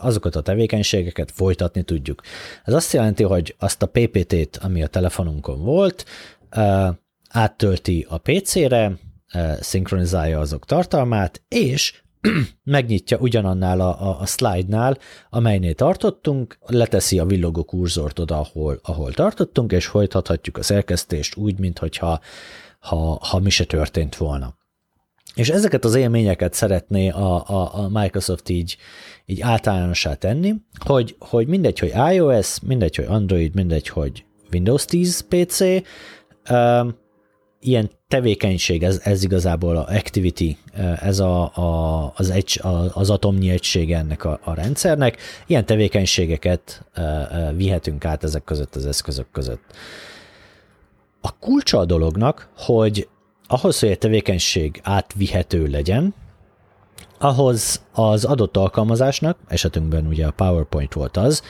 azokat a tevékenységeket folytatni tudjuk. Ez azt jelenti, hogy azt a PPT-t, ami a telefonunkon volt, áttölti a PC-re, szinkronizálja azok tartalmát, és megnyitja ugyanannál a, a, a slide-nál, amelynél tartottunk, leteszi a villogó kurzort oda, ahol, ahol tartottunk, és folytathatjuk a szerkesztést úgy, mintha ha, ha mi se történt volna. És ezeket az élményeket szeretné a, a, a Microsoft így, így általánossá tenni, hogy, hogy mindegy, hogy iOS, mindegy, hogy Android, mindegy, hogy Windows 10 PC, um, ilyen tevékenység, ez, ez igazából a activity, ez a, a, az, egy, az atomnyi egysége ennek a, a rendszernek, ilyen tevékenységeket vihetünk át ezek között az eszközök között. A kulcsa a dolognak, hogy ahhoz, hogy egy tevékenység átvihető legyen, ahhoz az adott alkalmazásnak, esetünkben ugye a PowerPoint volt az,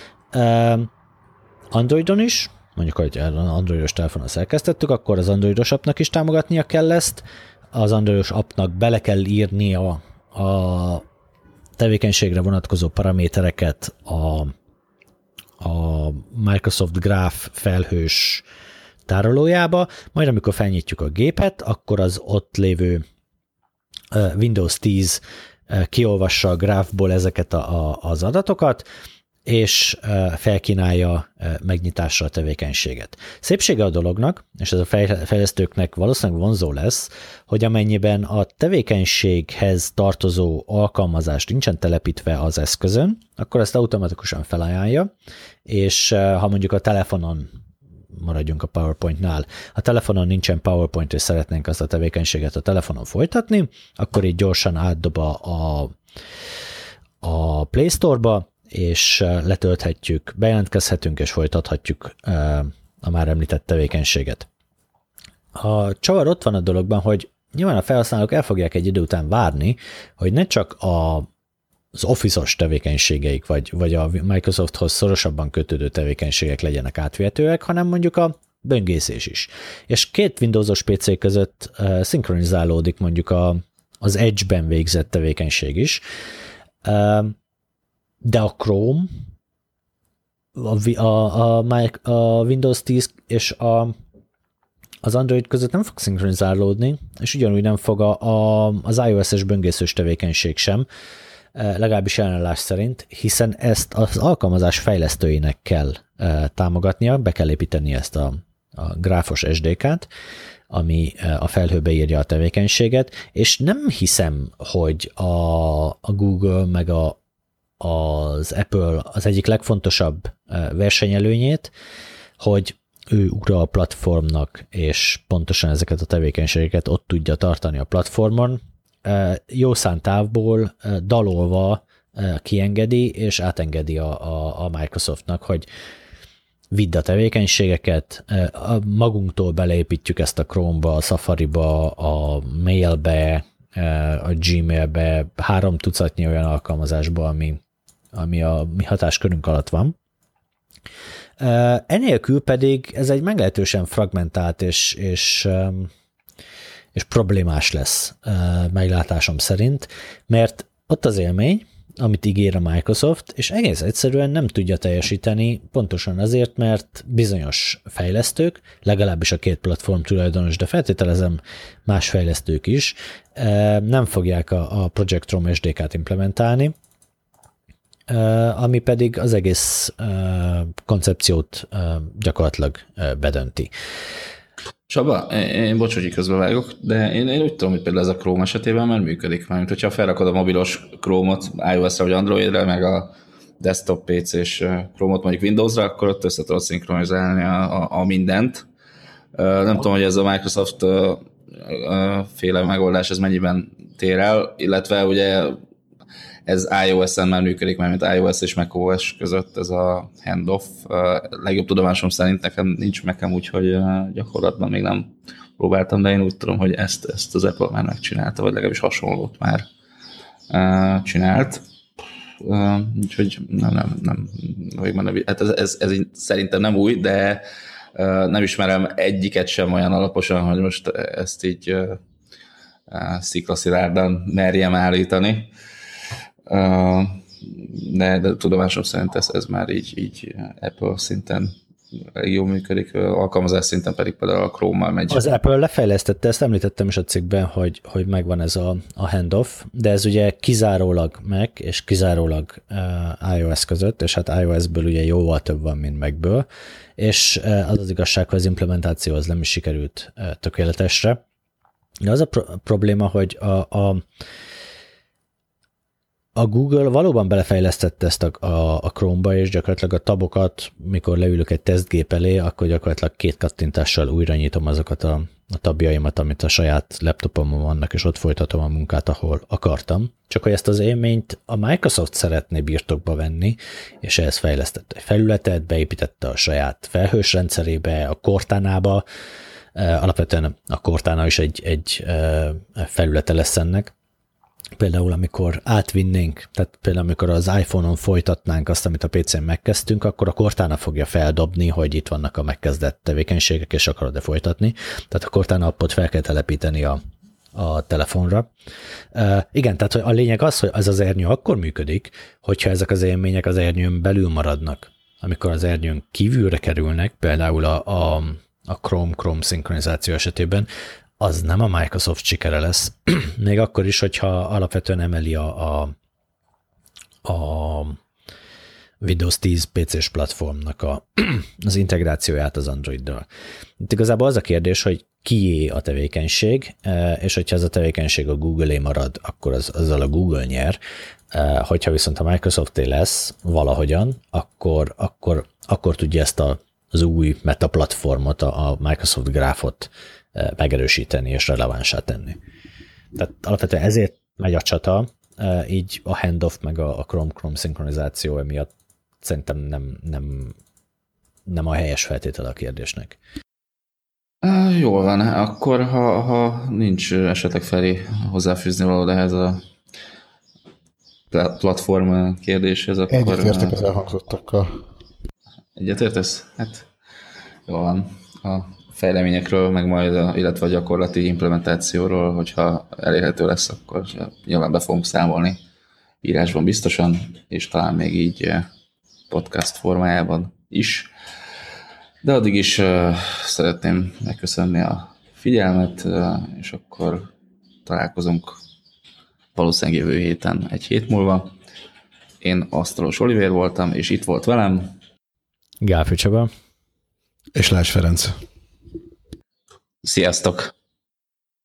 Androidon is, mondjuk, hogy androidos telefonon szerkesztettük, akkor az androidos appnak is támogatnia kell ezt, az androidos appnak bele kell írni a, a tevékenységre vonatkozó paramétereket a, a Microsoft Graph felhős tárolójába, majd amikor felnyitjuk a gépet, akkor az ott lévő Windows 10 kiolvassa a Graphból ezeket a, a, az adatokat, és felkínálja megnyitásra a tevékenységet. Szépsége a dolognak, és ez a fejlesztőknek valószínűleg vonzó lesz, hogy amennyiben a tevékenységhez tartozó alkalmazást nincsen telepítve az eszközön, akkor ezt automatikusan felajánlja, és ha mondjuk a telefonon maradjunk a PowerPoint-nál. Ha telefonon nincsen PowerPoint, és szeretnénk azt a tevékenységet a telefonon folytatni, akkor így gyorsan átdob a, a, a Play Store-ba, és letölthetjük, bejelentkezhetünk, és folytathatjuk a már említett tevékenységet. A csavar ott van a dologban, hogy nyilván a felhasználók el fogják egy idő után várni, hogy ne csak a az Office-os tevékenységeik, vagy, vagy a Microsofthoz szorosabban kötődő tevékenységek legyenek átvihetőek, hanem mondjuk a böngészés is. És két Windowsos PC között uh, szinkronizálódik mondjuk a, az Edge-ben végzett tevékenység is, uh, de a Chrome, a, a, a, a Windows 10 és a, az Android között nem fog szinkronizálódni, és ugyanúgy nem fog a, a, az iOS-es böngészős tevékenység sem, legalábbis ellenállás szerint, hiszen ezt az alkalmazás fejlesztőinek kell támogatnia, be kell építeni ezt a, a gráfos SDK-t, ami a felhőbe írja a tevékenységet, és nem hiszem, hogy a, a Google meg a, az Apple az egyik legfontosabb versenyelőnyét, hogy ő ura a platformnak, és pontosan ezeket a tevékenységeket ott tudja tartani a platformon, jó szántávból dalolva kiengedi, és átengedi a, a, a Microsoftnak, hogy vidd a tevékenységeket, magunktól beleépítjük ezt a Chrome-ba, a Safari-ba, a Mailbe, a Gmailbe, három tucatnyi olyan alkalmazásba, ami, ami a mi hatáskörünk alatt van. Enélkül pedig ez egy meglehetősen fragmentált és, és és problémás lesz meglátásom szerint, mert ott az élmény, amit ígér a Microsoft, és egész egyszerűen nem tudja teljesíteni, pontosan azért, mert bizonyos fejlesztők, legalábbis a két platform tulajdonos, de feltételezem más fejlesztők is, nem fogják a Project Rom SDK-t implementálni, ami pedig az egész koncepciót gyakorlatilag bedönti. Csaba, én bocs, hogy közben vágok, de én, én úgy tudom, hogy például ez a Chrome esetében már működik. Mert hogyha felrakod a mobilos Chrome-ot iOS-ra vagy Android-re, meg a desktop PC-s Chrome-ot mondjuk Windows-ra, akkor ott össze tudod szinkronizálni a, a, a mindent. Nem tudom, hogy ez a Microsoft féle megoldás, ez mennyiben tér el, illetve ugye ez iOS-en már működik, mert mint iOS és macOS között ez a handoff. Legjobb tudomásom szerint nekem nincs nekem, úgyhogy gyakorlatban még nem próbáltam, de én úgy tudom, hogy ezt, ezt az Apple már megcsinálta, vagy legalábbis hasonlót már csinált, úgyhogy nem, nem, nem, hogy mondom, hát ez, ez, ez szerintem nem új, de nem ismerem egyiket sem olyan alaposan, hogy most ezt így sziklaszilárdan merjem állítani. De, de tudomásom szerint ez, ez már így, így Apple szinten jól működik, alkalmazás szinten pedig például a Chrome-mal megy. Az Apple lefejlesztette, ezt említettem is a cikkben, hogy, hogy megvan ez a, a handoff, de ez ugye kizárólag Mac és kizárólag uh, iOS között, és hát iOS-ből ugye jóval több van, mint Mac-ből, és uh, az az igazság, hogy az implementáció az nem is sikerült uh, tökéletesre. De az a pro- probléma, hogy a, a a Google valóban belefejlesztette ezt a, a, a Chrome-ba, és gyakorlatilag a tabokat, mikor leülök egy tesztgép elé, akkor gyakorlatilag két kattintással újra nyitom azokat a, a tabjaimat, amit a saját laptopomon vannak, és ott folytatom a munkát, ahol akartam. Csak hogy ezt az élményt a Microsoft szeretné birtokba venni, és ehhez fejlesztette egy felületet, beépítette a saját felhős rendszerébe, a Cortana-ba, alapvetően a Cortana is egy, egy felülete lesz ennek, például amikor átvinnénk, tehát például amikor az iPhone-on folytatnánk azt, amit a PC-n megkezdtünk, akkor a Cortana fogja feldobni, hogy itt vannak a megkezdett tevékenységek, és akarod-e folytatni. Tehát a Cortana appot fel kell telepíteni a, a telefonra. Uh, igen, tehát a lényeg az, hogy ez az ernyő akkor működik, hogyha ezek az élmények az ernyőn belül maradnak. Amikor az ernyőn kívülre kerülnek, például a, a, a Chrome-Chrome szinkronizáció esetében, az nem a Microsoft sikere lesz, még akkor is, hogyha alapvetően emeli a, a, a Windows 10 PC-s platformnak a, az integrációját az Android-dal. Itt igazából az a kérdés, hogy kié a tevékenység, e, és hogyha ez a tevékenység a Google-é marad, akkor az, azzal a Google nyer, e, hogyha viszont a Microsoft-é lesz valahogyan, akkor, akkor, akkor tudja ezt a, az új meta platformot, a Microsoft Graphot megerősíteni és relevánsá tenni. Tehát alapvetően ezért megy a csata, így a handoff meg a Chrome-Chrome szinkronizáció emiatt szerintem nem, nem, nem a helyes feltétel a kérdésnek. Jól van, akkor ha, ha nincs esetleg felé hozzáfűzni való ehhez a platform kérdéshez, akkor... Egyetértek az elhangzottakkal. Egyetértesz? Hát jól van. A fejleményekről, meg majd, a, illetve a gyakorlati implementációról, hogyha elérhető lesz, akkor nyilván be fogunk számolni írásban biztosan, és talán még így eh, podcast formájában is. De addig is uh, szeretném megköszönni a figyelmet, uh, és akkor találkozunk valószínűleg jövő héten, egy hét múlva. Én Asztalos Olivér voltam, és itt volt velem. Gáfi Csaba. És Lász Ferenc. Sziasztok!